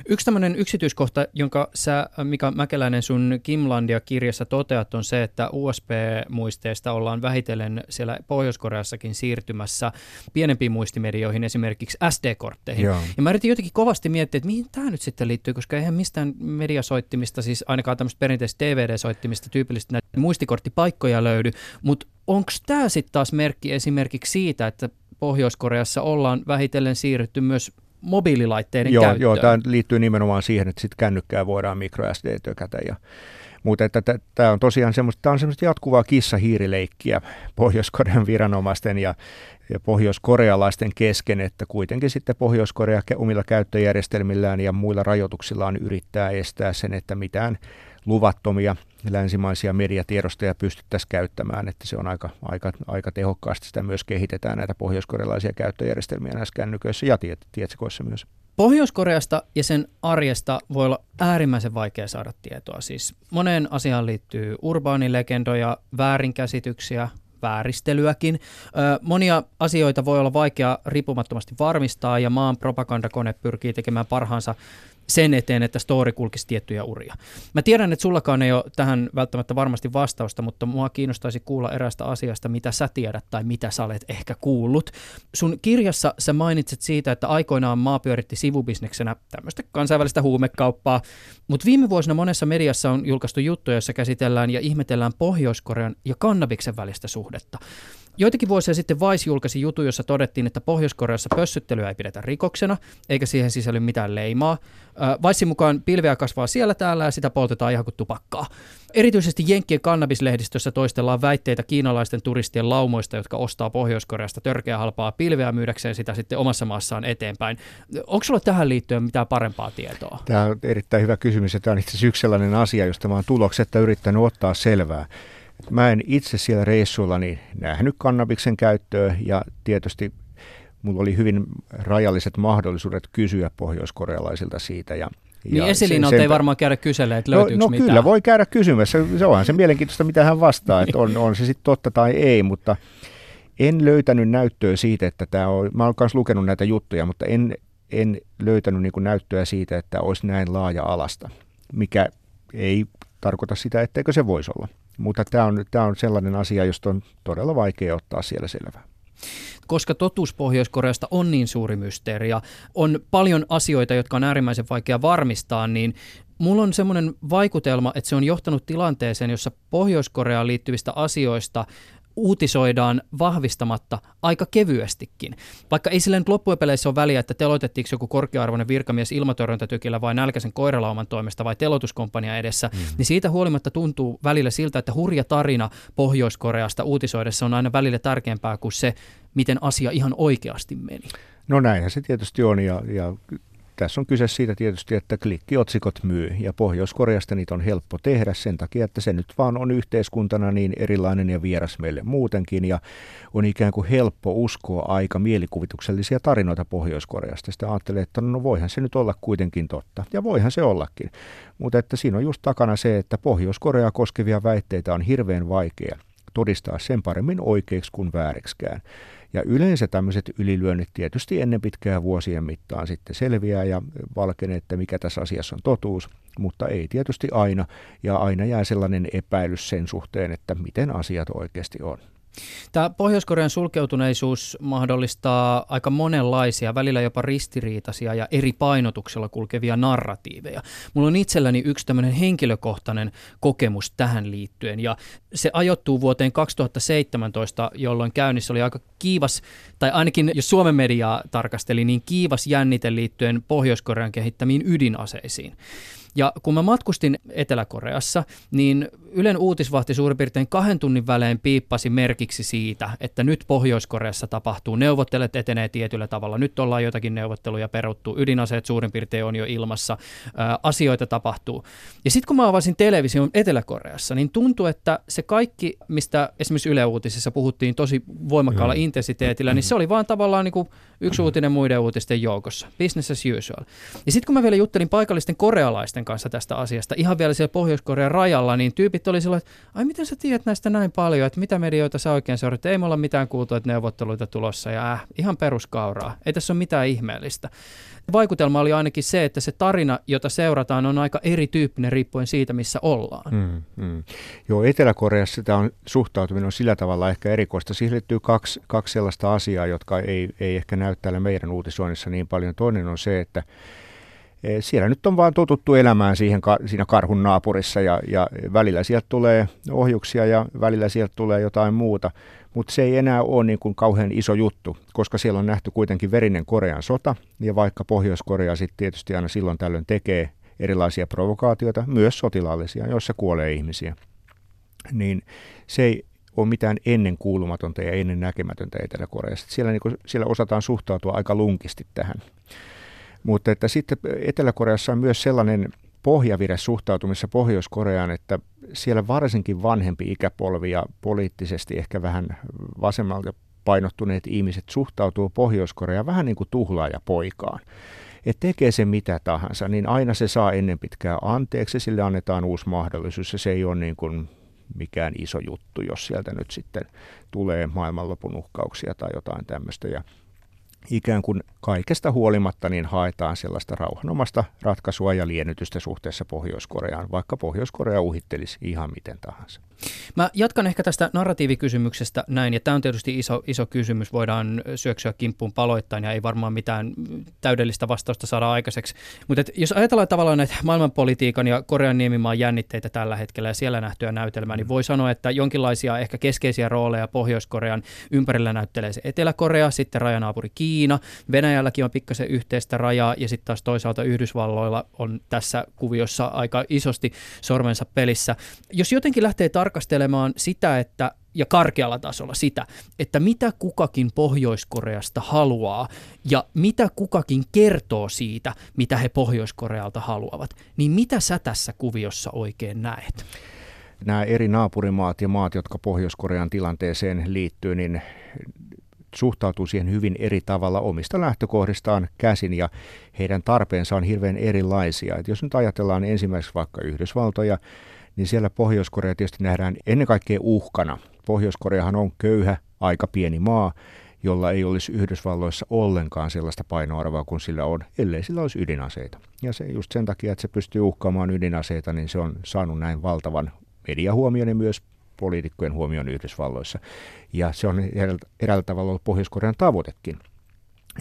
Yksi tämmöinen yksityiskohta, jonka sä Mika Mäkeläinen sun Kimlandia-kirjassa toteat on se, että USB-muisteista ollaan vähitellen siellä Pohjois-Koreassakin siirtymässä pienempiin muistimedioihin, esimerkiksi SD-kortteihin. Joo. Ja mä yritin jotenkin kovasti miettiä, että mihin tämä nyt sitten liittyy, koska eihän mistään mediasoittimista, siis ainakaan tämmöistä perinteistä DVD-soittimista tyypillisesti näitä muistikortti paikkoja löydy, mutta onko tämä sitten taas merkki esimerkiksi siitä, että Pohjois-Koreassa ollaan vähitellen siirrytty myös mobiililaitteiden joo, käyttöön? Joo, tämä liittyy nimenomaan siihen, että sitten kännykkää voidaan microSD tökätä ja mutta että tämä on tosiaan semmoista, tämä on semmoista jatkuvaa kissa-hiirileikkiä Pohjois-Korean viranomaisten ja, ja pohjoiskorealaisten kesken, että kuitenkin sitten Pohjois-Korea omilla käyttöjärjestelmillään ja muilla rajoituksillaan yrittää estää sen, että mitään luvattomia länsimaisia mediatiedostoja pystyttäisiin käyttämään, että se on aika, aika, aika tehokkaasti sitä myös kehitetään näitä pohjoiskorealaisia käyttöjärjestelmiä näissä kännyköissä ja tiet, tietsikoissa myös. Pohjois-Koreasta ja sen arjesta voi olla äärimmäisen vaikea saada tietoa. Siis moneen asiaan liittyy urbaanilegendoja, väärinkäsityksiä, vääristelyäkin. monia asioita voi olla vaikea riippumattomasti varmistaa ja maan propagandakone pyrkii tekemään parhaansa sen eteen, että story kulkisi tiettyjä uria. Mä tiedän, että sullakaan ei ole tähän välttämättä varmasti vastausta, mutta mua kiinnostaisi kuulla erästä asiasta, mitä sä tiedät tai mitä sä olet ehkä kuullut. Sun kirjassa sä mainitset siitä, että aikoinaan maa pyöritti sivubisneksenä tämmöistä kansainvälistä huumekauppaa, mutta viime vuosina monessa mediassa on julkaistu juttuja, joissa käsitellään ja ihmetellään Pohjois-Korean ja kannabiksen välistä suhdetta. Joitakin vuosia sitten Vice julkaisi jutu, jossa todettiin, että Pohjois-Koreassa pössyttelyä ei pidetä rikoksena, eikä siihen sisälly mitään leimaa. Vicein mukaan pilveä kasvaa siellä täällä ja sitä poltetaan ihan kuin tupakkaa. Erityisesti Jenkkien kannabislehdistössä toistellaan väitteitä kiinalaisten turistien laumoista, jotka ostaa Pohjois-Koreasta törkeä halpaa pilveä myydäkseen sitä sitten omassa maassaan eteenpäin. Onko sulla tähän liittyen mitään parempaa tietoa? Tämä on erittäin hyvä kysymys ja tämä on itse asiassa yksi sellainen asia, josta mä oon tuloksetta yrittänyt ottaa selvää. Mä en itse siellä reissullani nähnyt kannabiksen käyttöä ja tietysti mulla oli hyvin rajalliset mahdollisuudet kysyä pohjoiskorealaisilta siitä. Ja, niin ja Esilinalta ei varmaan käydä kyselemään, että löytyykö no, no mitään. kyllä voi käydä kysymässä. Se onhan se mielenkiintoista, mitä hän vastaa, että on, on se sitten totta tai ei, mutta en löytänyt näyttöä siitä, että tämä on, mä olen myös lukenut näitä juttuja, mutta en, en löytänyt niin näyttöä siitä, että olisi näin laaja alasta, mikä ei tarkoita sitä, etteikö se voisi olla. Mutta tämä on, tämä on sellainen asia, josta on todella vaikea ottaa siellä selvää. Koska totuus Pohjois-Koreasta on niin suuri mysteeri ja on paljon asioita, jotka on äärimmäisen vaikea varmistaa, niin Mulla on semmoinen vaikutelma, että se on johtanut tilanteeseen, jossa Pohjois-Koreaan liittyvistä asioista uutisoidaan vahvistamatta aika kevyestikin. Vaikka ei sillä nyt loppujen peleissä ole väliä, että teloitettiinko joku korkea-arvoinen virkamies ilmatorjuntatykillä vai nälkäisen koiralauman toimesta vai telotuskompania edessä, mm. niin siitä huolimatta tuntuu välillä siltä, että hurja tarina Pohjois-Koreasta uutisoidessa on aina välillä tärkeämpää kuin se, miten asia ihan oikeasti meni. No näinhän se tietysti on ja, ja tässä on kyse siitä tietysti, että klikkiotsikot myy ja Pohjois-Koreasta niitä on helppo tehdä sen takia, että se nyt vaan on yhteiskuntana niin erilainen ja vieras meille muutenkin ja on ikään kuin helppo uskoa aika mielikuvituksellisia tarinoita Pohjois-Koreasta. Sitten ajattelee, että no voihan se nyt olla kuitenkin totta ja voihan se ollakin, mutta että siinä on just takana se, että Pohjois-Korea koskevia väitteitä on hirveän vaikea todistaa sen paremmin oikeiksi kuin väärikskään. Ja yleensä tämmöiset ylilyönnit tietysti ennen pitkää vuosien mittaan sitten selviää ja valkenee, että mikä tässä asiassa on totuus, mutta ei tietysti aina. Ja aina jää sellainen epäilys sen suhteen, että miten asiat oikeasti on. Tämä Pohjois-Korean sulkeutuneisuus mahdollistaa aika monenlaisia, välillä jopa ristiriitaisia ja eri painotuksella kulkevia narratiiveja. Mulla on itselläni yksi tämmöinen henkilökohtainen kokemus tähän liittyen ja se ajoittuu vuoteen 2017, jolloin käynnissä oli aika kiivas, tai ainakin jos Suomen mediaa tarkasteli, niin kiivas jännite liittyen Pohjois-Korean kehittämiin ydinaseisiin. Ja kun mä matkustin Etelä-Koreassa, niin Ylen uutisvahti suurin piirtein kahden tunnin välein piippasi merkiksi siitä, että nyt Pohjois-Koreassa tapahtuu, neuvottelet etenee tietyllä tavalla, nyt ollaan jotakin neuvotteluja peruttu, ydinaseet suurin piirtein on jo ilmassa, ää, asioita tapahtuu. Ja sitten kun mä avasin television Etelä-Koreassa, niin tuntui, että se kaikki, mistä esimerkiksi Yle Uutisissa puhuttiin tosi voimakkaalla mm. intensiteetillä, niin se oli vaan tavallaan niin kuin yksi uutinen muiden uutisten joukossa, business as usual. Ja sitten kun mä vielä juttelin paikallisten korealaisten kanssa tästä asiasta, ihan vielä siellä Pohjois-Korean rajalla, niin tyypit oli silloin, että ai miten sä tiedät näistä näin paljon, että mitä medioita sä oikein seurat, ei me olla mitään kuultu, että neuvotteluita tulossa ja äh, ihan peruskauraa, ei tässä ole mitään ihmeellistä. Vaikutelma oli ainakin se, että se tarina, jota seurataan, on aika erityyppinen riippuen siitä, missä ollaan. Mm, mm. Joo, Etelä-Koreassa tämä on, suhtautuminen on sillä tavalla ehkä erikoista. Siihen liittyy kaksi, kaksi sellaista asiaa, jotka ei, ei ehkä näy täällä meidän uutisoinnissa niin paljon. Toinen on se, että siellä nyt on vaan totuttu elämään siihen, siinä karhun naapurissa ja, ja välillä sieltä tulee ohjuksia ja välillä sieltä tulee jotain muuta mutta se ei enää ole niin kuin kauhean iso juttu, koska siellä on nähty kuitenkin verinen Korean sota, ja vaikka Pohjois-Korea sitten tietysti aina silloin tällöin tekee erilaisia provokaatioita, myös sotilaallisia, joissa kuolee ihmisiä, niin se ei ole mitään ennen kuulumatonta ja ennen näkemätöntä Etelä-Koreassa. Siellä, niin kuin, siellä osataan suhtautua aika lunkisti tähän. Mutta että sitten Etelä-Koreassa on myös sellainen pohjavire suhtautumissa Pohjois-Koreaan, että siellä varsinkin vanhempi ikäpolvi ja poliittisesti ehkä vähän vasemmalta painottuneet ihmiset suhtautuu Pohjois-Koreaan vähän niin kuin tuhlaaja poikaan. Et tekee se mitä tahansa, niin aina se saa ennen pitkää anteeksi, sille annetaan uusi mahdollisuus ja se ei ole niin kuin mikään iso juttu, jos sieltä nyt sitten tulee maailmanlopun uhkauksia tai jotain tämmöistä. Ja ikään kuin kaikesta huolimatta niin haetaan sellaista rauhanomasta ratkaisua ja liennytystä suhteessa Pohjois-Koreaan, vaikka Pohjois-Korea uhittelisi ihan miten tahansa. Mä jatkan ehkä tästä narratiivikysymyksestä näin, ja tämä on tietysti iso, iso kysymys, voidaan syöksyä kimppuun paloittain ja ei varmaan mitään täydellistä vastausta saada aikaiseksi. Mutta jos ajatellaan tavallaan näitä maailmanpolitiikan ja Korean niemimaan jännitteitä tällä hetkellä ja siellä nähtyä näytelmää, niin voi sanoa, että jonkinlaisia ehkä keskeisiä rooleja Pohjois-Korean ympärillä näyttelee se Etelä-Korea, sitten rajanaapuri Kiina, Venäjälläkin on pikkasen yhteistä rajaa ja sitten taas toisaalta Yhdysvalloilla on tässä kuviossa aika isosti sormensa pelissä. Jos jotenkin lähtee tarkastelemaan sitä, että ja karkealla tasolla sitä, että mitä kukakin Pohjois-Koreasta haluaa ja mitä kukakin kertoo siitä, mitä he Pohjois-Korealta haluavat, niin mitä sä tässä kuviossa oikein näet? Nämä eri naapurimaat ja maat, jotka Pohjois-Korean tilanteeseen liittyy, niin suhtautuu siihen hyvin eri tavalla omista lähtökohdistaan käsin ja heidän tarpeensa on hirveän erilaisia. Et jos nyt ajatellaan ensimmäiseksi vaikka Yhdysvaltoja, niin siellä Pohjois-Korea tietysti nähdään ennen kaikkea uhkana. Pohjois-Koreahan on köyhä, aika pieni maa, jolla ei olisi Yhdysvalloissa ollenkaan sellaista painoarvoa kuin sillä on, ellei sillä olisi ydinaseita. Ja se just sen takia, että se pystyy uhkaamaan ydinaseita, niin se on saanut näin valtavan mediahuomion ja myös poliitikkojen huomioon Yhdysvalloissa. Ja se on eräällä tavalla ollut Pohjois-Korean tavoitekin –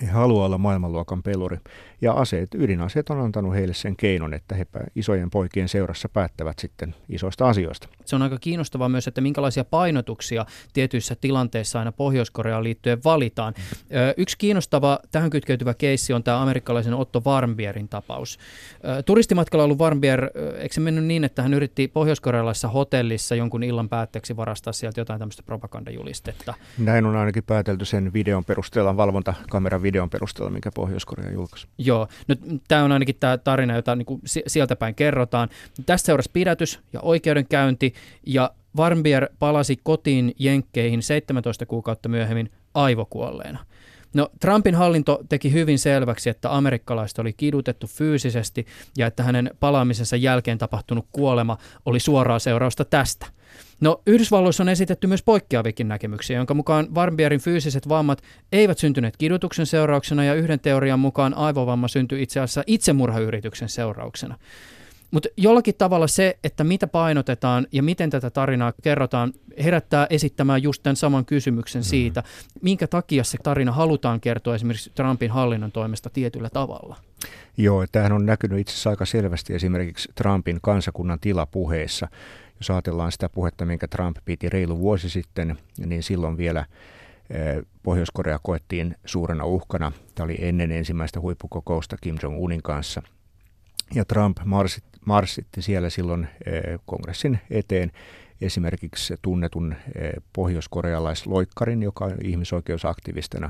he haluaa olla maailmanluokan peluri. Ja aseet, ydinaseet on antanut heille sen keinon, että he isojen poikien seurassa päättävät sitten isoista asioista. Se on aika kiinnostavaa myös, että minkälaisia painotuksia tietyissä tilanteissa aina Pohjois-Koreaan liittyen valitaan. Yksi kiinnostava tähän kytkeytyvä keissi on tämä amerikkalaisen Otto Warmbierin tapaus. Turistimatkalla ollut Warmbier, eikö se mennyt niin, että hän yritti pohjois-korealaisessa hotellissa jonkun illan päätteeksi varastaa sieltä jotain tämmöistä propagandajulistetta? Näin on ainakin päätelty sen videon perusteella, valvontakameran videon perusteella, mikä Pohjois-Korea julkaisi. Joo, no, tämä on ainakin tämä tarina, jota niin kuin sieltä päin kerrotaan. Tästä seurasi pidätys ja oikeudenkäynti, ja Warmbier palasi kotiin Jenkkeihin 17 kuukautta myöhemmin aivokuolleena. No, Trumpin hallinto teki hyvin selväksi, että amerikkalaiset oli kidutettu fyysisesti ja että hänen palaamisensa jälkeen tapahtunut kuolema oli suoraa seurausta tästä – No Yhdysvalloissa on esitetty myös poikkeavikin näkemyksiä, jonka mukaan Warmbierin fyysiset vammat eivät syntyneet kidutuksen seurauksena ja yhden teorian mukaan aivovamma syntyi itse asiassa itsemurhayrityksen seurauksena. Mutta jollakin tavalla se, että mitä painotetaan ja miten tätä tarinaa kerrotaan, herättää esittämään just tämän saman kysymyksen mm. siitä, minkä takia se tarina halutaan kertoa esimerkiksi Trumpin hallinnon toimesta tietyllä tavalla. Joo, tämähän on näkynyt itse asiassa aika selvästi esimerkiksi Trumpin kansakunnan tilapuheessa. Jos ajatellaan sitä puhetta, minkä Trump piti reilu vuosi sitten, niin silloin vielä eh, Pohjois-Korea koettiin suurena uhkana. Tämä oli ennen ensimmäistä huippukokousta Kim Jong-unin kanssa. Ja Trump marsitti, marsitti siellä silloin eh, kongressin eteen esimerkiksi tunnetun eh, pohjois-korealaisloikkarin, joka ihmisoikeusaktivistina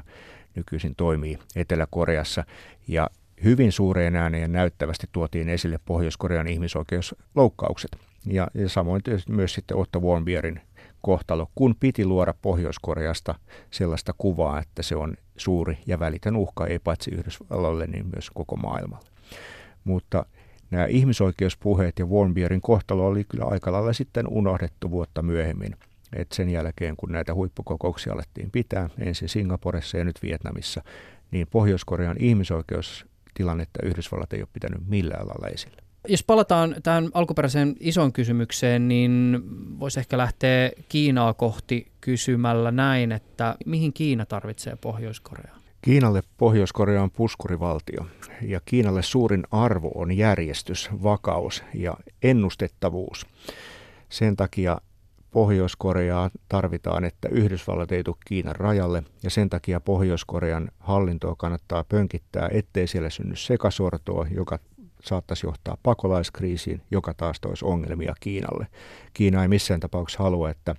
nykyisin toimii Etelä-Koreassa. Ja hyvin suureen ääneen näyttävästi tuotiin esille Pohjois-Korean ihmisoikeusloukkaukset. Ja, ja samoin myös sitten Otto Warmbierin kohtalo, kun piti luoda Pohjois-Koreasta sellaista kuvaa, että se on suuri ja välitön uhka, ei paitsi Yhdysvalloille, niin myös koko maailmalle. Mutta nämä ihmisoikeuspuheet ja Warmbierin kohtalo oli kyllä aika lailla sitten unohdettu vuotta myöhemmin. Et sen jälkeen, kun näitä huippukokouksia alettiin pitää, ensin Singaporessa ja nyt Vietnamissa, niin Pohjois-Korean ihmisoikeustilannetta Yhdysvallat ei ole pitänyt millään lailla esillä. Jos palataan tähän alkuperäiseen isoon kysymykseen, niin voisi ehkä lähteä Kiinaa kohti kysymällä näin, että mihin Kiina tarvitsee Pohjois-Koreaa? Kiinalle Pohjois-Korea on puskurivaltio ja Kiinalle suurin arvo on järjestys, vakaus ja ennustettavuus. Sen takia Pohjois-Koreaa tarvitaan, että Yhdysvallat ei tule Kiinan rajalle ja sen takia Pohjois-Korean hallintoa kannattaa pönkittää, ettei siellä synny sekasortoa, joka saattaisi johtaa pakolaiskriisiin, joka taas toisi ongelmia Kiinalle. Kiina ei missään tapauksessa halua, että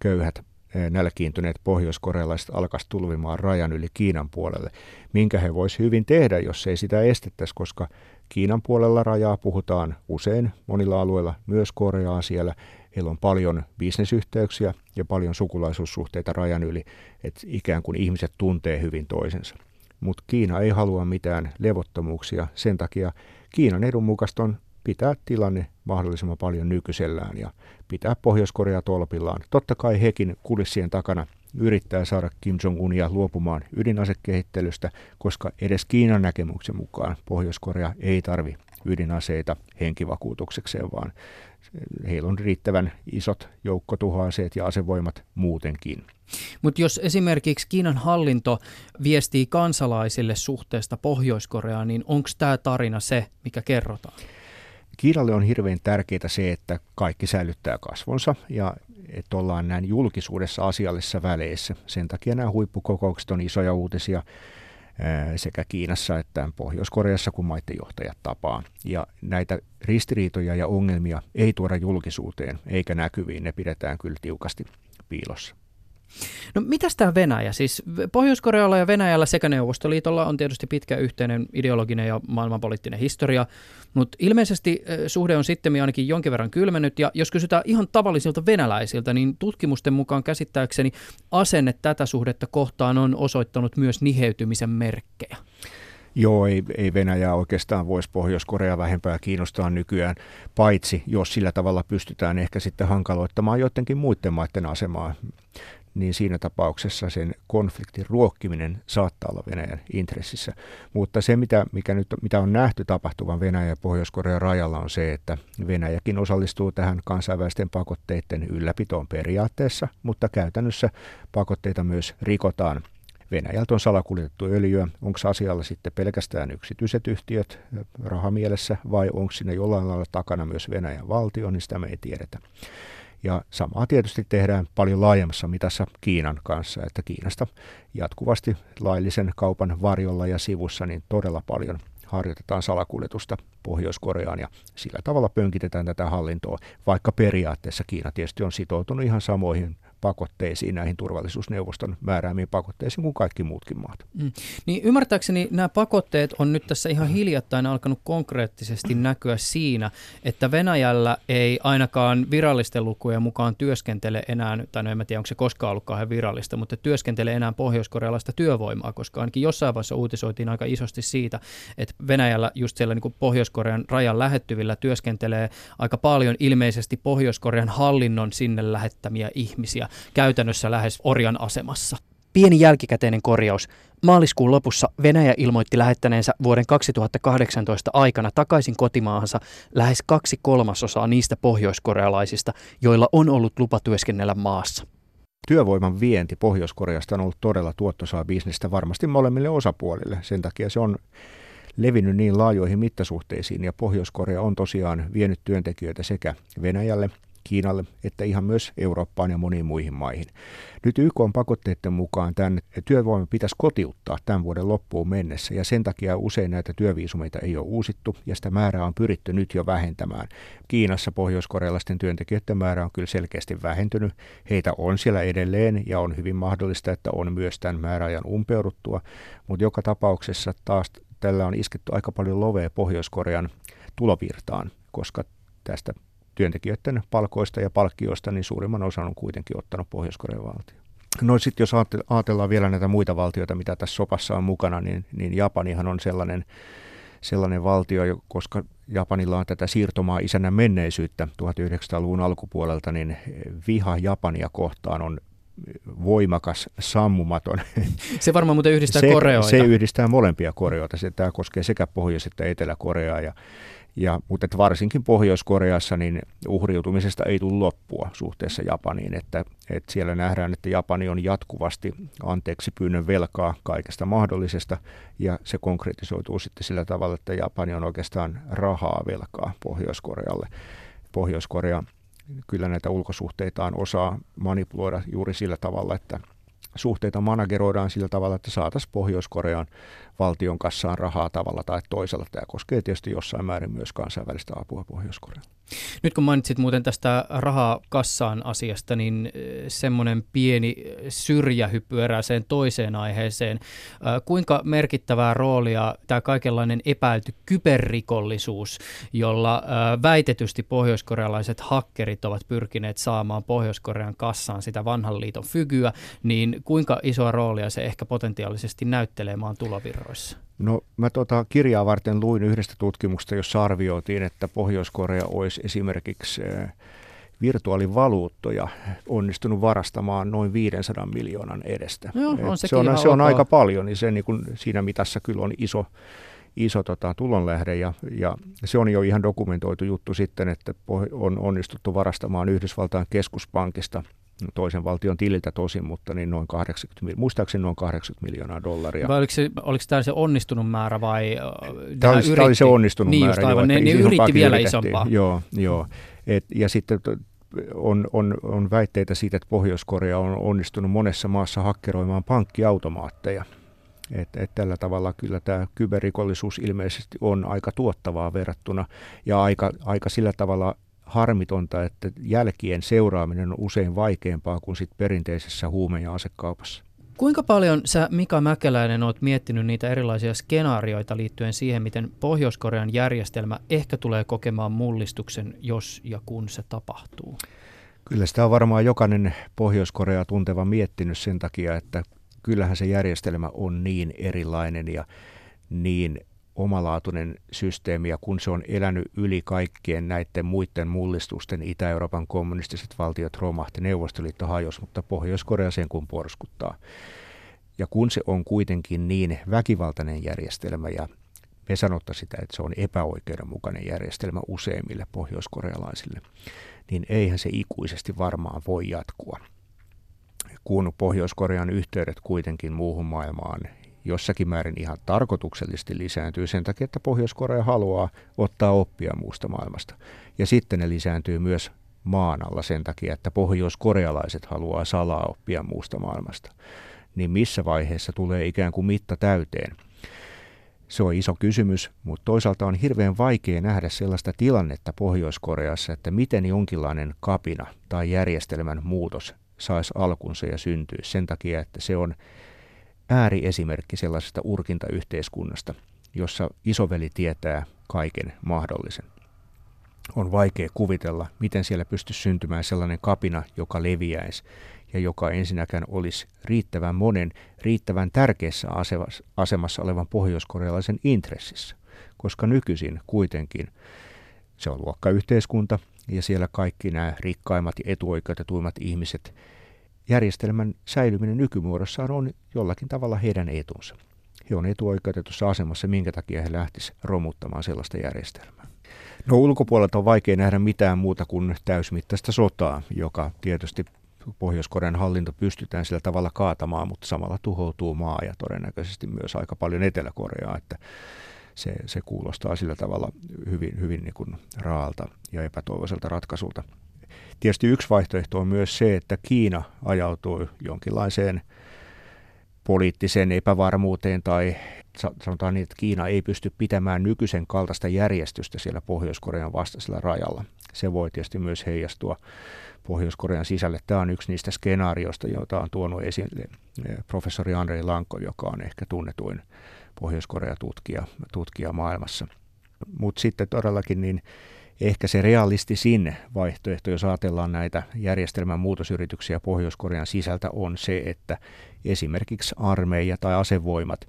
köyhät eh, nälkiintyneet pohjoiskorealaiset alkaisi tulvimaan rajan yli Kiinan puolelle, minkä he voisi hyvin tehdä, jos ei sitä estettäisi, koska Kiinan puolella rajaa puhutaan usein monilla alueilla, myös Koreaa siellä. Heillä on paljon bisnesyhteyksiä ja paljon sukulaisuussuhteita rajan yli, että ikään kuin ihmiset tuntee hyvin toisensa. Mutta Kiina ei halua mitään levottomuuksia, sen takia Kiinan edun on pitää tilanne mahdollisimman paljon nykyisellään ja pitää Pohjois-Korea tolpillaan. Totta kai hekin kulissien takana yrittää saada Kim Jong-unia luopumaan ydinasekehittelystä, koska edes Kiinan näkemyksen mukaan Pohjois-Korea ei tarvi ydinaseita henkivakuutuksekseen, vaan heillä on riittävän isot joukkotuhoaseet ja asevoimat muutenkin. Mutta jos esimerkiksi Kiinan hallinto viestii kansalaisille suhteesta Pohjois-Koreaan, niin onko tämä tarina se, mikä kerrotaan? Kiinalle on hirveän tärkeää se, että kaikki säilyttää kasvonsa ja että ollaan näin julkisuudessa asiallisissa väleissä. Sen takia nämä huippukokoukset on isoja uutisia sekä Kiinassa että Pohjois-Koreassa, kun maiden johtajat tapaa. Ja näitä ristiriitoja ja ongelmia ei tuoda julkisuuteen eikä näkyviin, ne pidetään kyllä tiukasti piilossa. No mitäs tämä Venäjä? Siis Pohjois-Korealla ja Venäjällä sekä Neuvostoliitolla on tietysti pitkä yhteinen ideologinen ja maailmanpoliittinen historia, mutta ilmeisesti suhde on sitten ainakin jonkin verran kylmennyt, ja jos kysytään ihan tavallisilta venäläisiltä, niin tutkimusten mukaan käsittääkseni asenne tätä suhdetta kohtaan on osoittanut myös niheytymisen merkkejä. Joo, ei, ei Venäjää oikeastaan voisi Pohjois-Korea vähempää kiinnostaa nykyään, paitsi jos sillä tavalla pystytään ehkä sitten hankaloittamaan joidenkin muiden maiden asemaa niin siinä tapauksessa sen konfliktin ruokkiminen saattaa olla Venäjän intressissä. Mutta se, mitä, mikä nyt, mitä on nähty tapahtuvan Venäjän ja Pohjois-Korean rajalla, on se, että Venäjäkin osallistuu tähän kansainvälisten pakotteiden ylläpitoon periaatteessa, mutta käytännössä pakotteita myös rikotaan. Venäjältä on salakuljetettu öljyä. Onko asialla sitten pelkästään yksityiset yhtiöt rahamielessä vai onko siinä jollain lailla takana myös Venäjän valtio, niin sitä me ei tiedetä. Ja samaa tietysti tehdään paljon laajemmassa mitassa Kiinan kanssa, että Kiinasta jatkuvasti laillisen kaupan varjolla ja sivussa niin todella paljon harjoitetaan salakuljetusta Pohjois-Koreaan ja sillä tavalla pönkitetään tätä hallintoa, vaikka periaatteessa Kiina tietysti on sitoutunut ihan samoihin pakotteisiin, näihin turvallisuusneuvoston määräämiin pakotteisiin kuin kaikki muutkin maat. Mm. Niin ymmärtääkseni nämä pakotteet on nyt tässä ihan hiljattain alkanut konkreettisesti näkyä siinä, että Venäjällä ei ainakaan virallisten lukujen mukaan työskentele enää, tai no en tiedä onko se koskaan ollut kauhean virallista, mutta työskentele enää pohjoiskorealaista työvoimaa, koska ainakin jossain vaiheessa uutisoitiin aika isosti siitä, että Venäjällä just siellä niin Pohjois-Korean rajan lähettyvillä työskentelee aika paljon ilmeisesti Pohjois-Korean hallinnon sinne lähettämiä ihmisiä käytännössä lähes orjan asemassa. Pieni jälkikäteinen korjaus. Maaliskuun lopussa Venäjä ilmoitti lähettäneensä vuoden 2018 aikana takaisin kotimaahansa lähes kaksi kolmasosaa niistä pohjoiskorealaisista, joilla on ollut lupa työskennellä maassa. Työvoiman vienti Pohjois-Koreasta on ollut todella tuottosaa bisnestä varmasti molemmille osapuolille. Sen takia se on levinnyt niin laajoihin mittasuhteisiin ja Pohjois-Korea on tosiaan vienyt työntekijöitä sekä Venäjälle Kiinalle että ihan myös Eurooppaan ja moniin muihin maihin. Nyt YK on pakotteiden mukaan tämän työvoiman pitäisi kotiuttaa tämän vuoden loppuun mennessä ja sen takia usein näitä työviisumeita ei ole uusittu ja sitä määrää on pyritty nyt jo vähentämään. Kiinassa pohjoiskorealaisten työntekijöiden määrä on kyllä selkeästi vähentynyt. Heitä on siellä edelleen ja on hyvin mahdollista, että on myös tämän määräajan umpeuduttua, mutta joka tapauksessa taas tällä on isketty aika paljon lovea Pohjois-Korean tulovirtaan, koska tästä työntekijöiden palkoista ja palkkioista, niin suurimman osan on kuitenkin ottanut Pohjois-Korean valtio. No sitten jos ajatellaan vielä näitä muita valtioita, mitä tässä sopassa on mukana, niin, niin Japanihan on sellainen, sellainen valtio, koska Japanilla on tätä siirtomaa isännän menneisyyttä 1900-luvun alkupuolelta, niin viha Japania kohtaan on voimakas, sammumaton. Se varmaan muuten yhdistää se, Koreoita. Se yhdistää molempia Koreoita. Se, tämä koskee sekä Pohjois- että Etelä-Koreaa. Ja ja, mutta että varsinkin Pohjois-Koreassa niin uhriutumisesta ei tule loppua suhteessa Japaniin, että, että siellä nähdään, että Japani on jatkuvasti anteeksi pyynnön velkaa kaikesta mahdollisesta ja se konkretisoituu sitten sillä tavalla, että Japani on oikeastaan rahaa velkaa Pohjois-Korealle. Pohjois-Korea kyllä näitä ulkosuhteitaan osaa manipuloida juuri sillä tavalla, että suhteita manageroidaan sillä tavalla, että saataisiin Pohjois-Korean valtion kassaan rahaa tavalla tai toisella. Tämä koskee tietysti jossain määrin myös kansainvälistä apua Pohjois-Koreaan. Nyt kun mainitsit muuten tästä rahaa kassaan asiasta, niin eh, semmoinen pieni syrjähyppy erääseen toiseen aiheeseen. Eh, kuinka merkittävää roolia tämä kaikenlainen epäilty kyberrikollisuus, jolla eh, väitetysti pohjoiskorealaiset hakkerit ovat pyrkineet saamaan Pohjois-Korean kassaan sitä vanhan liiton fygyä, niin kuinka isoa roolia se ehkä potentiaalisesti näyttelee maan tulovirroissa? No mä tota kirjaa varten luin yhdestä tutkimuksesta, jossa arvioitiin, että Pohjois-Korea olisi esimerkiksi eh, virtuaalivaluuttoja onnistunut varastamaan noin 500 miljoonan edestä. Joo, on se, on, se on aika paljon, niin se niin kuin siinä mitassa kyllä on iso, iso tota, tulonlähde ja, ja se on jo ihan dokumentoitu juttu sitten, että on onnistuttu varastamaan Yhdysvaltain keskuspankista – toisen valtion tililtä tosin, mutta niin noin 80, muistaakseni noin 80 miljoonaa dollaria. Vai oliko, se, oliko tämä se onnistunut määrä vai tämä, oli, tämä oli se onnistunut niin määrä. Aivan, joo, ne, ne yritti vielä isompaa. Joo, joo. Et, ja sitten on, on, on väitteitä siitä, että Pohjois-Korea on onnistunut monessa maassa hakkeroimaan pankkiautomaatteja. Et, et tällä tavalla kyllä tämä kyberrikollisuus ilmeisesti on aika tuottavaa verrattuna ja aika, aika sillä tavalla harmitonta, että jälkien seuraaminen on usein vaikeampaa kuin sit perinteisessä huume- ja asekaupassa. Kuinka paljon sä Mika Mäkeläinen oot miettinyt niitä erilaisia skenaarioita liittyen siihen, miten Pohjois-Korean järjestelmä ehkä tulee kokemaan mullistuksen, jos ja kun se tapahtuu? Kyllä sitä on varmaan jokainen Pohjois-Korea tunteva miettinyt sen takia, että kyllähän se järjestelmä on niin erilainen ja niin omalaatuinen systeemi ja kun se on elänyt yli kaikkien näiden muiden mullistusten, Itä-Euroopan kommunistiset valtiot romahti, Neuvostoliitto hajosi, mutta Pohjois-Korea sen kun porskuttaa. Ja kun se on kuitenkin niin väkivaltainen järjestelmä ja me sanottaisiin sitä, että se on epäoikeudenmukainen järjestelmä useimmille pohjoiskorealaisille, niin eihän se ikuisesti varmaan voi jatkua. Kun Pohjois-Korean yhteydet kuitenkin muuhun maailmaan jossakin määrin ihan tarkoituksellisesti lisääntyy sen takia, että Pohjois-Korea haluaa ottaa oppia muusta maailmasta. Ja sitten ne lisääntyy myös maan alla sen takia, että pohjoiskorealaiset haluaa salaa oppia muusta maailmasta. Niin missä vaiheessa tulee ikään kuin mitta täyteen? Se on iso kysymys, mutta toisaalta on hirveän vaikea nähdä sellaista tilannetta Pohjois-Koreassa, että miten jonkinlainen kapina tai järjestelmän muutos saisi alkunsa ja syntyisi sen takia, että se on ääriesimerkki sellaisesta urkintayhteiskunnasta, jossa isoveli tietää kaiken mahdollisen. On vaikea kuvitella, miten siellä pystyisi syntymään sellainen kapina, joka leviäisi ja joka ensinnäkään olisi riittävän monen, riittävän tärkeässä asemassa olevan pohjoiskorealaisen intressissä, koska nykyisin kuitenkin se on luokkayhteiskunta ja siellä kaikki nämä rikkaimmat ja etuoikeutetuimmat ihmiset järjestelmän säilyminen nykymuodossaan on jollakin tavalla heidän etunsa. He on etuoikeutetussa asemassa, minkä takia he lähtisivät romuttamaan sellaista järjestelmää. No ulkopuolelta on vaikea nähdä mitään muuta kuin täysmittaista sotaa, joka tietysti Pohjois-Korean hallinto pystytään sillä tavalla kaatamaan, mutta samalla tuhoutuu maa ja todennäköisesti myös aika paljon Etelä-Koreaa, että se, se kuulostaa sillä tavalla hyvin, hyvin niin kuin raalta ja epätoivoiselta ratkaisulta. Tietysti yksi vaihtoehto on myös se, että Kiina ajautuu jonkinlaiseen poliittiseen epävarmuuteen tai sanotaan niin, että Kiina ei pysty pitämään nykyisen kaltaista järjestystä siellä Pohjois-Korean vastaisella rajalla. Se voi tietysti myös heijastua Pohjois-Korean sisälle. Tämä on yksi niistä skenaarioista, joita on tuonut esille eh, professori Andrei Lanko, joka on ehkä tunnetuin Pohjois-Korea-tutkija tutkija maailmassa. Mutta sitten todellakin niin ehkä se realistisin vaihtoehto, jos ajatellaan näitä järjestelmän muutosyrityksiä Pohjois-Korean sisältä, on se, että esimerkiksi armeija tai asevoimat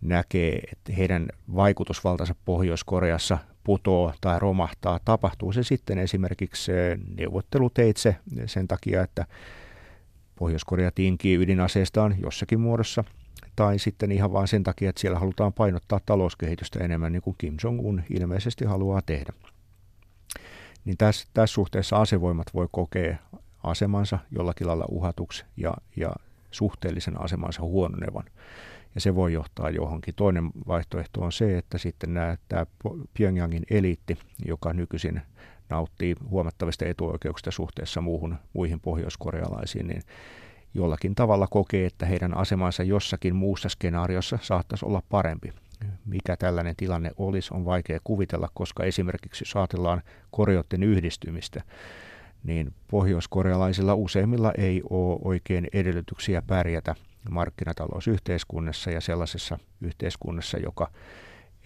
näkee, että heidän vaikutusvaltansa Pohjois-Koreassa putoo tai romahtaa. Tapahtuu se sitten esimerkiksi neuvotteluteitse sen takia, että Pohjois-Korea tinkii ydinaseestaan jossakin muodossa, tai sitten ihan vain sen takia, että siellä halutaan painottaa talouskehitystä enemmän, niin kuin Kim Jong-un ilmeisesti haluaa tehdä niin tässä, tässä suhteessa asevoimat voi kokea asemansa jollakin lailla uhatuksi ja, ja suhteellisen asemansa huononevan. Ja se voi johtaa johonkin. Toinen vaihtoehto on se, että sitten nämä, tämä Pyongyangin eliitti, joka nykyisin nauttii huomattavista etuoikeuksista suhteessa muuhun, muihin pohjoiskorealaisiin, niin jollakin tavalla kokee, että heidän asemansa jossakin muussa skenaariossa saattaisi olla parempi mikä tällainen tilanne olisi, on vaikea kuvitella, koska esimerkiksi jos ajatellaan koreoiden yhdistymistä, niin pohjoiskorealaisilla useimmilla ei ole oikein edellytyksiä pärjätä markkinatalousyhteiskunnassa ja sellaisessa yhteiskunnassa, joka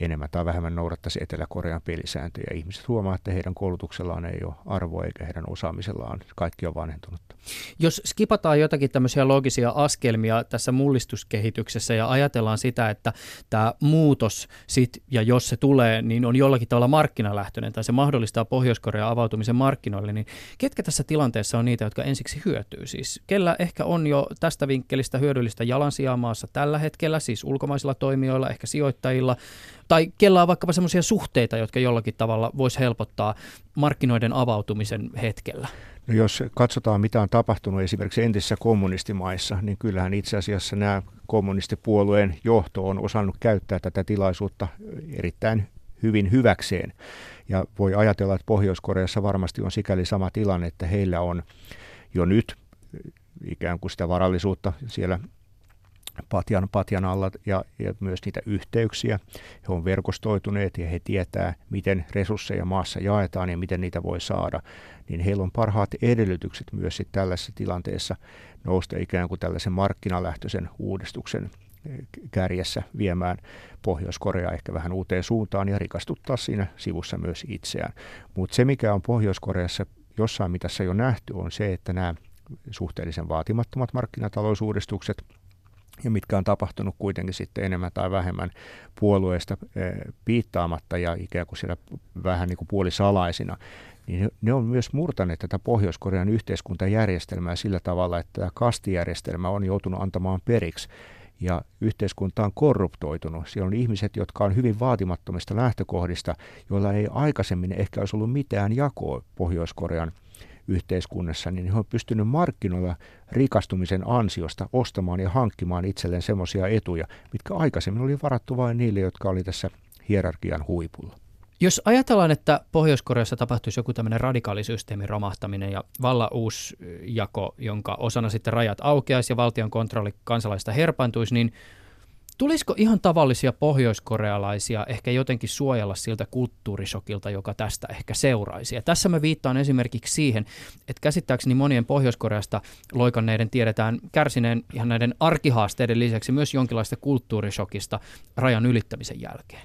enemmän tai vähemmän noudattaisi Etelä-Korean pelisääntöjä. Ihmiset huomaa, että heidän koulutuksellaan ei ole arvoa eikä heidän osaamisellaan. Kaikki on vanhentunutta. Jos skipataan jotakin tämmöisiä loogisia askelmia tässä mullistuskehityksessä ja ajatellaan sitä, että tämä muutos sit, ja jos se tulee, niin on jollakin tavalla markkinalähtöinen tai se mahdollistaa Pohjois-Korean avautumisen markkinoille, niin ketkä tässä tilanteessa on niitä, jotka ensiksi hyötyy? Siis kellä ehkä on jo tästä vinkkelistä hyödyllistä jalansijaa maassa tällä hetkellä, siis ulkomaisilla toimijoilla, ehkä sijoittajilla, tai kella on vaikkapa semmoisia suhteita, jotka jollakin tavalla voisi helpottaa markkinoiden avautumisen hetkellä? No jos katsotaan, mitä on tapahtunut esimerkiksi entisissä kommunistimaissa, niin kyllähän itse asiassa nämä kommunistipuolueen johto on osannut käyttää tätä tilaisuutta erittäin hyvin hyväkseen. Ja voi ajatella, että Pohjois-Koreassa varmasti on sikäli sama tilanne, että heillä on jo nyt ikään kuin sitä varallisuutta siellä patjan, patjan alla ja, ja myös niitä yhteyksiä. He on verkostoituneet ja he tietää, miten resursseja maassa jaetaan ja miten niitä voi saada. Niin heillä on parhaat edellytykset myös sit tällaisessa tilanteessa nousta ikään kuin tällaisen markkinalähtöisen uudistuksen eh, kärjessä viemään Pohjois-Korea ehkä vähän uuteen suuntaan ja rikastuttaa siinä sivussa myös itseään. Mutta se, mikä on Pohjois-Koreassa jossain mitassa jo nähty, on se, että nämä suhteellisen vaatimattomat markkinatalousuudistukset – ja mitkä on tapahtunut kuitenkin sitten enemmän tai vähemmän puolueesta piittaamatta ja ikään kuin siellä vähän niin kuin puolisalaisina, niin ne on myös murtaneet tätä Pohjois-Korean yhteiskuntajärjestelmää sillä tavalla, että tämä kastijärjestelmä on joutunut antamaan periksi ja yhteiskunta on korruptoitunut. Siellä on ihmiset, jotka on hyvin vaatimattomista lähtökohdista, joilla ei aikaisemmin ehkä olisi ollut mitään jakoa Pohjois-Korean yhteiskunnassa, niin he on pystynyt markkinoilla rikastumisen ansiosta ostamaan ja hankkimaan itselleen semmoisia etuja, mitkä aikaisemmin oli varattu vain niille, jotka oli tässä hierarkian huipulla. Jos ajatellaan, että Pohjois-Koreassa tapahtuisi joku tämmöinen radikaalisysteemin romahtaminen ja valla uusi jako, jonka osana sitten rajat aukeaisi ja valtion kontrolli kansalaista herpaantuisi, niin tulisiko ihan tavallisia pohjoiskorealaisia ehkä jotenkin suojella siltä kulttuurisokilta, joka tästä ehkä seuraisi? Ja tässä mä viittaan esimerkiksi siihen, että käsittääkseni monien Pohjois-Koreasta loikanneiden tiedetään kärsineen ihan näiden arkihaasteiden lisäksi myös jonkinlaista kulttuurisokista rajan ylittämisen jälkeen.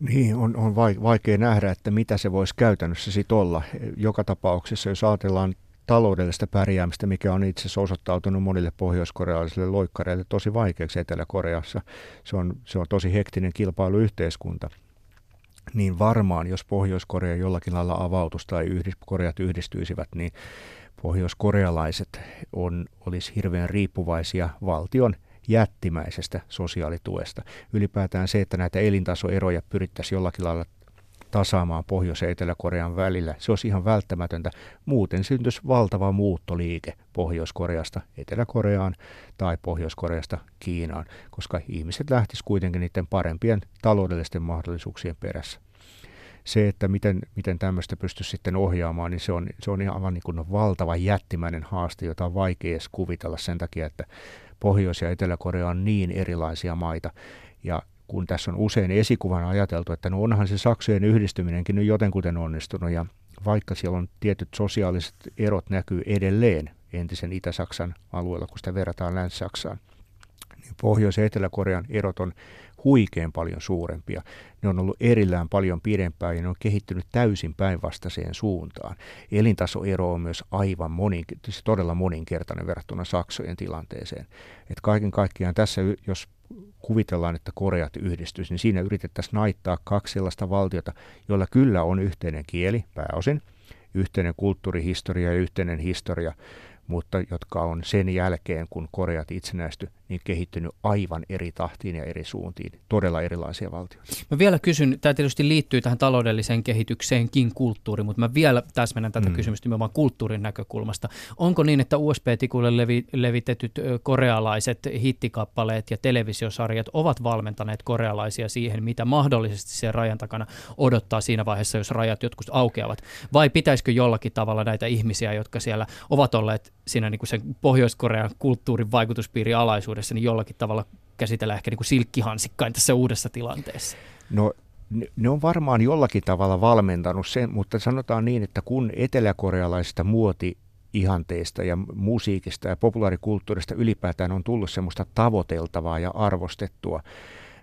Niin, on, on vaikea nähdä, että mitä se voisi käytännössä sitten olla. Joka tapauksessa, jos ajatellaan taloudellista pärjäämistä, mikä on itse asiassa osoittautunut monille pohjoiskorealaisille loikkareille tosi vaikeaksi Etelä-Koreassa. Se on, se on tosi hektinen kilpailuyhteiskunta. Niin varmaan, jos Pohjois-Korea jollakin lailla avautus tai yhdist, Koreat yhdistyisivät, niin pohjoiskorealaiset on, olisi hirveän riippuvaisia valtion jättimäisestä sosiaalituesta. Ylipäätään se, että näitä elintasoeroja pyrittäisiin jollakin lailla tasaamaan Pohjois- ja Etelä-Korean välillä. Se olisi ihan välttämätöntä. Muuten syntyisi valtava muuttoliike Pohjois-Koreasta Etelä-Koreaan tai Pohjois-Koreasta Kiinaan, koska ihmiset lähtisivät kuitenkin niiden parempien taloudellisten mahdollisuuksien perässä. Se, että miten, miten tämmöistä pystyisi sitten ohjaamaan, niin se on, se on ihan niin kuin valtava jättimäinen haaste, jota on vaikea edes kuvitella sen takia, että Pohjois- ja Etelä-Korea on niin erilaisia maita. Ja kun tässä on usein esikuvan ajateltu, että no onhan se Saksojen yhdistyminenkin nyt jotenkuten onnistunut ja vaikka siellä on tietyt sosiaaliset erot näkyy edelleen entisen Itä-Saksan alueella, kun sitä verrataan Länsi-Saksaan, niin Pohjois- ja Etelä-Korean erot on huikein paljon suurempia. Ne on ollut erillään paljon pidempään ja ne on kehittynyt täysin päinvastaiseen suuntaan. Elintasoero on myös aivan monin, siis todella moninkertainen verrattuna Saksojen tilanteeseen. Et kaiken kaikkiaan tässä, jos kuvitellaan, että Koreat yhdistyisi, niin siinä yritettäisiin naittaa kaksi sellaista valtiota, joilla kyllä on yhteinen kieli pääosin, yhteinen kulttuurihistoria ja yhteinen historia, mutta jotka on sen jälkeen, kun Koreat itsenäisty, niin kehittynyt aivan eri tahtiin ja eri suuntiin. Todella erilaisia valtioita. Mä vielä kysyn, tämä tietysti liittyy tähän taloudelliseen kehitykseenkin kulttuuri, mutta mä vielä täsmennän tätä mm. kysymystä nimenomaan kulttuurin näkökulmasta. Onko niin, että USB-tikulle levi, levitetyt korealaiset hittikappaleet ja televisiosarjat ovat valmentaneet korealaisia siihen, mitä mahdollisesti sen rajan takana odottaa siinä vaiheessa, jos rajat jotkut aukeavat? Vai pitäisikö jollakin tavalla näitä ihmisiä, jotka siellä ovat olleet siinä niin kuin sen Pohjois-Korean kulttuurin vaikutuspiiri alaisuudessa, niin jollakin tavalla käsitellä ehkä niin kuin silkkihansikkain tässä uudessa tilanteessa? No ne on varmaan jollakin tavalla valmentanut sen, mutta sanotaan niin, että kun eteläkorealaisista muoti ihanteista ja musiikista ja populaarikulttuurista ylipäätään on tullut semmoista tavoiteltavaa ja arvostettua,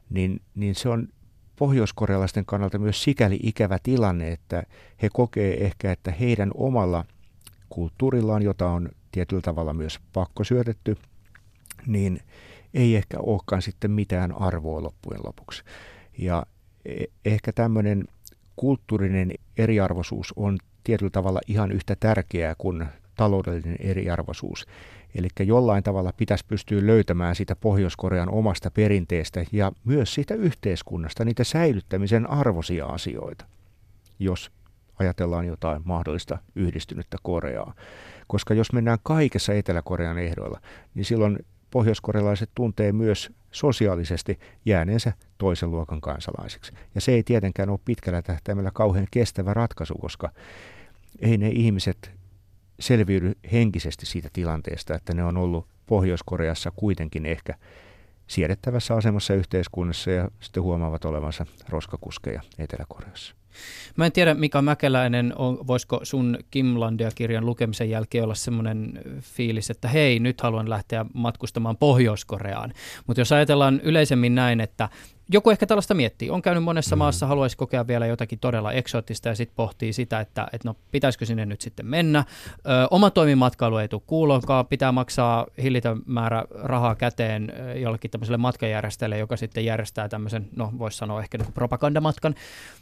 niin, niin se on pohjoiskorealaisten kannalta myös sikäli ikävä tilanne, että he kokee ehkä, että heidän omalla kulttuurillaan, jota on tietyllä tavalla myös pakkosyötetty, niin ei ehkä olekaan sitten mitään arvoa loppujen lopuksi. Ja e- ehkä tämmöinen kulttuurinen eriarvoisuus on tietyllä tavalla ihan yhtä tärkeää kuin taloudellinen eriarvoisuus. Eli jollain tavalla pitäisi pystyä löytämään sitä Pohjois-Korean omasta perinteestä ja myös siitä yhteiskunnasta niitä säilyttämisen arvoisia asioita, jos ajatellaan jotain mahdollista yhdistynyttä Koreaa. Koska jos mennään kaikessa Etelä-Korean ehdoilla, niin silloin pohjoiskorealaiset tuntee myös sosiaalisesti jääneensä toisen luokan kansalaisiksi. Ja se ei tietenkään ole pitkällä tähtäimellä kauhean kestävä ratkaisu, koska ei ne ihmiset selviydy henkisesti siitä tilanteesta, että ne on ollut Pohjois-Koreassa kuitenkin ehkä siedettävässä asemassa yhteiskunnassa ja sitten huomaavat olevansa roskakuskeja Etelä-Koreassa. Mä en tiedä, Mika Mäkeläinen, on, voisiko sun Kimlandia-kirjan lukemisen jälkeen olla semmoinen fiilis, että hei, nyt haluan lähteä matkustamaan Pohjois-Koreaan. Mutta jos ajatellaan yleisemmin näin, että joku ehkä tällaista miettii. On käynyt monessa mm. maassa, haluaisi kokea vielä jotakin todella eksoottista ja sitten pohtii sitä, että, että no pitäisikö sinne nyt sitten mennä. Ö, oma toimimatkailu ei tule kuulonkaan, pitää maksaa hillitön määrä rahaa käteen jollekin tämmöiselle matkajärjestäjälle, joka sitten järjestää tämmöisen, no voisi sanoa ehkä niin propagandamatkan.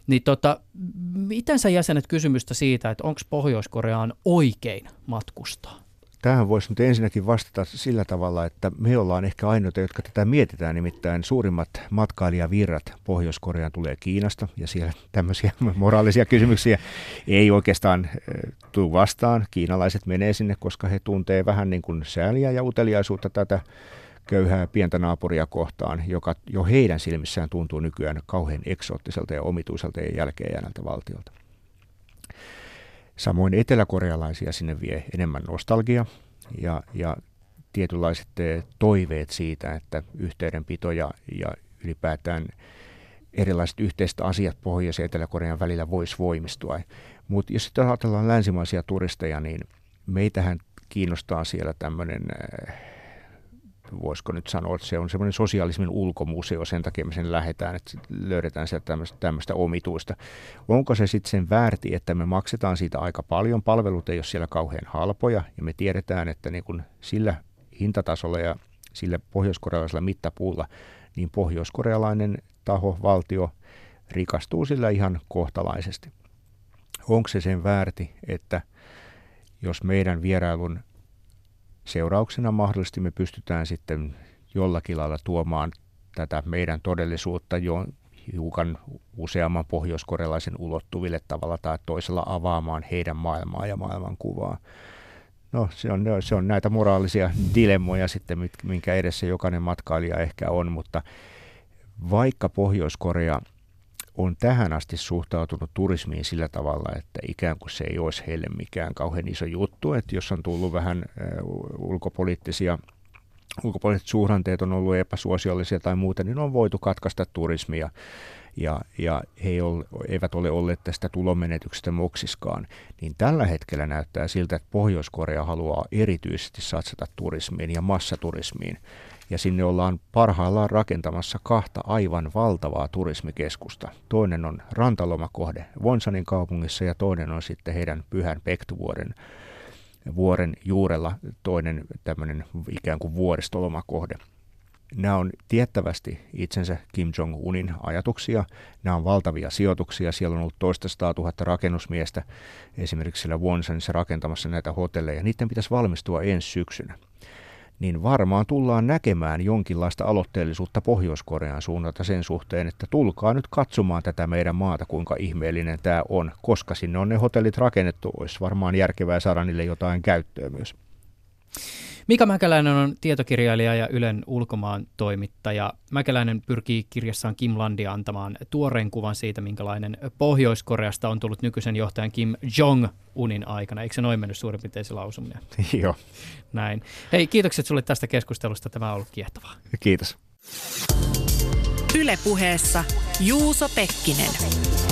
Niin tota, miten sä jäsenet kysymystä siitä, että onko Pohjois-Koreaan oikein matkustaa? Tähän voisi nyt ensinnäkin vastata sillä tavalla, että me ollaan ehkä ainoita, jotka tätä mietitään, nimittäin suurimmat matkailijavirrat Pohjois-Koreaan tulee Kiinasta, ja siellä tämmöisiä moraalisia kysymyksiä ei oikeastaan tule vastaan. Kiinalaiset menee sinne, koska he tuntee vähän niin kuin sääliä ja uteliaisuutta tätä köyhää pientä naapuria kohtaan, joka jo heidän silmissään tuntuu nykyään kauhean eksoottiselta ja omituiselta ja jälkeenjäänältä valtiolta. Samoin eteläkorealaisia sinne vie enemmän nostalgia ja, ja tietynlaiset eh, toiveet siitä, että yhteydenpito ja, ja ylipäätään erilaiset yhteiset asiat Pohjois- ja Etelä-Korean välillä voisi voimistua. Mutta jos sitten ajatellaan länsimaisia turisteja, niin meitähän kiinnostaa siellä tämmöinen äh, voisiko nyt sanoa, että se on semmoinen sosialismin ulkomuseo, sen takia me sen lähdetään, että löydetään sieltä tämmöistä, tämmöistä omituista. Onko se sitten sen väärti, että me maksetaan siitä aika paljon, palvelut ei ole siellä kauhean halpoja, ja me tiedetään, että niin kun sillä hintatasolla ja sillä pohjoiskorealaisella mittapuulla, niin pohjoiskorealainen taho, valtio rikastuu sillä ihan kohtalaisesti. Onko se sen väärti, että jos meidän vierailun seurauksena mahdollisesti me pystytään sitten jollakin lailla tuomaan tätä meidän todellisuutta jo hiukan useamman pohjoiskorealaisen ulottuville tavalla tai toisella avaamaan heidän maailmaa ja maailmankuvaa. No se on, se on näitä moraalisia dilemmoja sitten, minkä edessä jokainen matkailija ehkä on, mutta vaikka Pohjois-Korea on tähän asti suhtautunut turismiin sillä tavalla, että ikään kuin se ei olisi heille mikään kauhean iso juttu, että jos on tullut vähän ulkopoliittisia ulkopuoliset suhdanteet on ollut epäsuosiollisia tai muuta, niin on voitu katkaista turismia ja, ja he eivät ole olleet tästä tulomenetyksestä moksiskaan, niin tällä hetkellä näyttää siltä, että Pohjois-Korea haluaa erityisesti satsata turismiin ja massaturismiin ja sinne ollaan parhaillaan rakentamassa kahta aivan valtavaa turismikeskusta. Toinen on rantalomakohde Vonsanin kaupungissa ja toinen on sitten heidän pyhän Pektuvuoren vuoren juurella toinen tämmöinen ikään kuin vuoristolomakohde. Nämä on tiettävästi itsensä Kim Jong-unin ajatuksia. Nämä on valtavia sijoituksia. Siellä on ollut toista sataa tuhatta rakennusmiestä esimerkiksi siellä Wonsanissa rakentamassa näitä hotelleja. Niiden pitäisi valmistua ensi syksynä niin varmaan tullaan näkemään jonkinlaista aloitteellisuutta Pohjois-Korean suunnalta sen suhteen, että tulkaa nyt katsomaan tätä meidän maata, kuinka ihmeellinen tämä on, koska sinne on ne hotellit rakennettu, olisi varmaan järkevää saada niille jotain käyttöä myös. Mika Mäkäläinen on tietokirjailija ja Ylen ulkomaan toimittaja. Mäkäläinen pyrkii kirjassaan Kim Landia antamaan tuoreen kuvan siitä, minkälainen Pohjois-Koreasta on tullut nykyisen johtajan Kim Jong-unin aikana. Eikö se noin mennyt suurin piirtein se lausuminen? Joo. Näin. Hei, kiitokset sulle tästä keskustelusta. Tämä on ollut kiehtovaa. Kiitos. Ylepuheessa Juuso Pekkinen.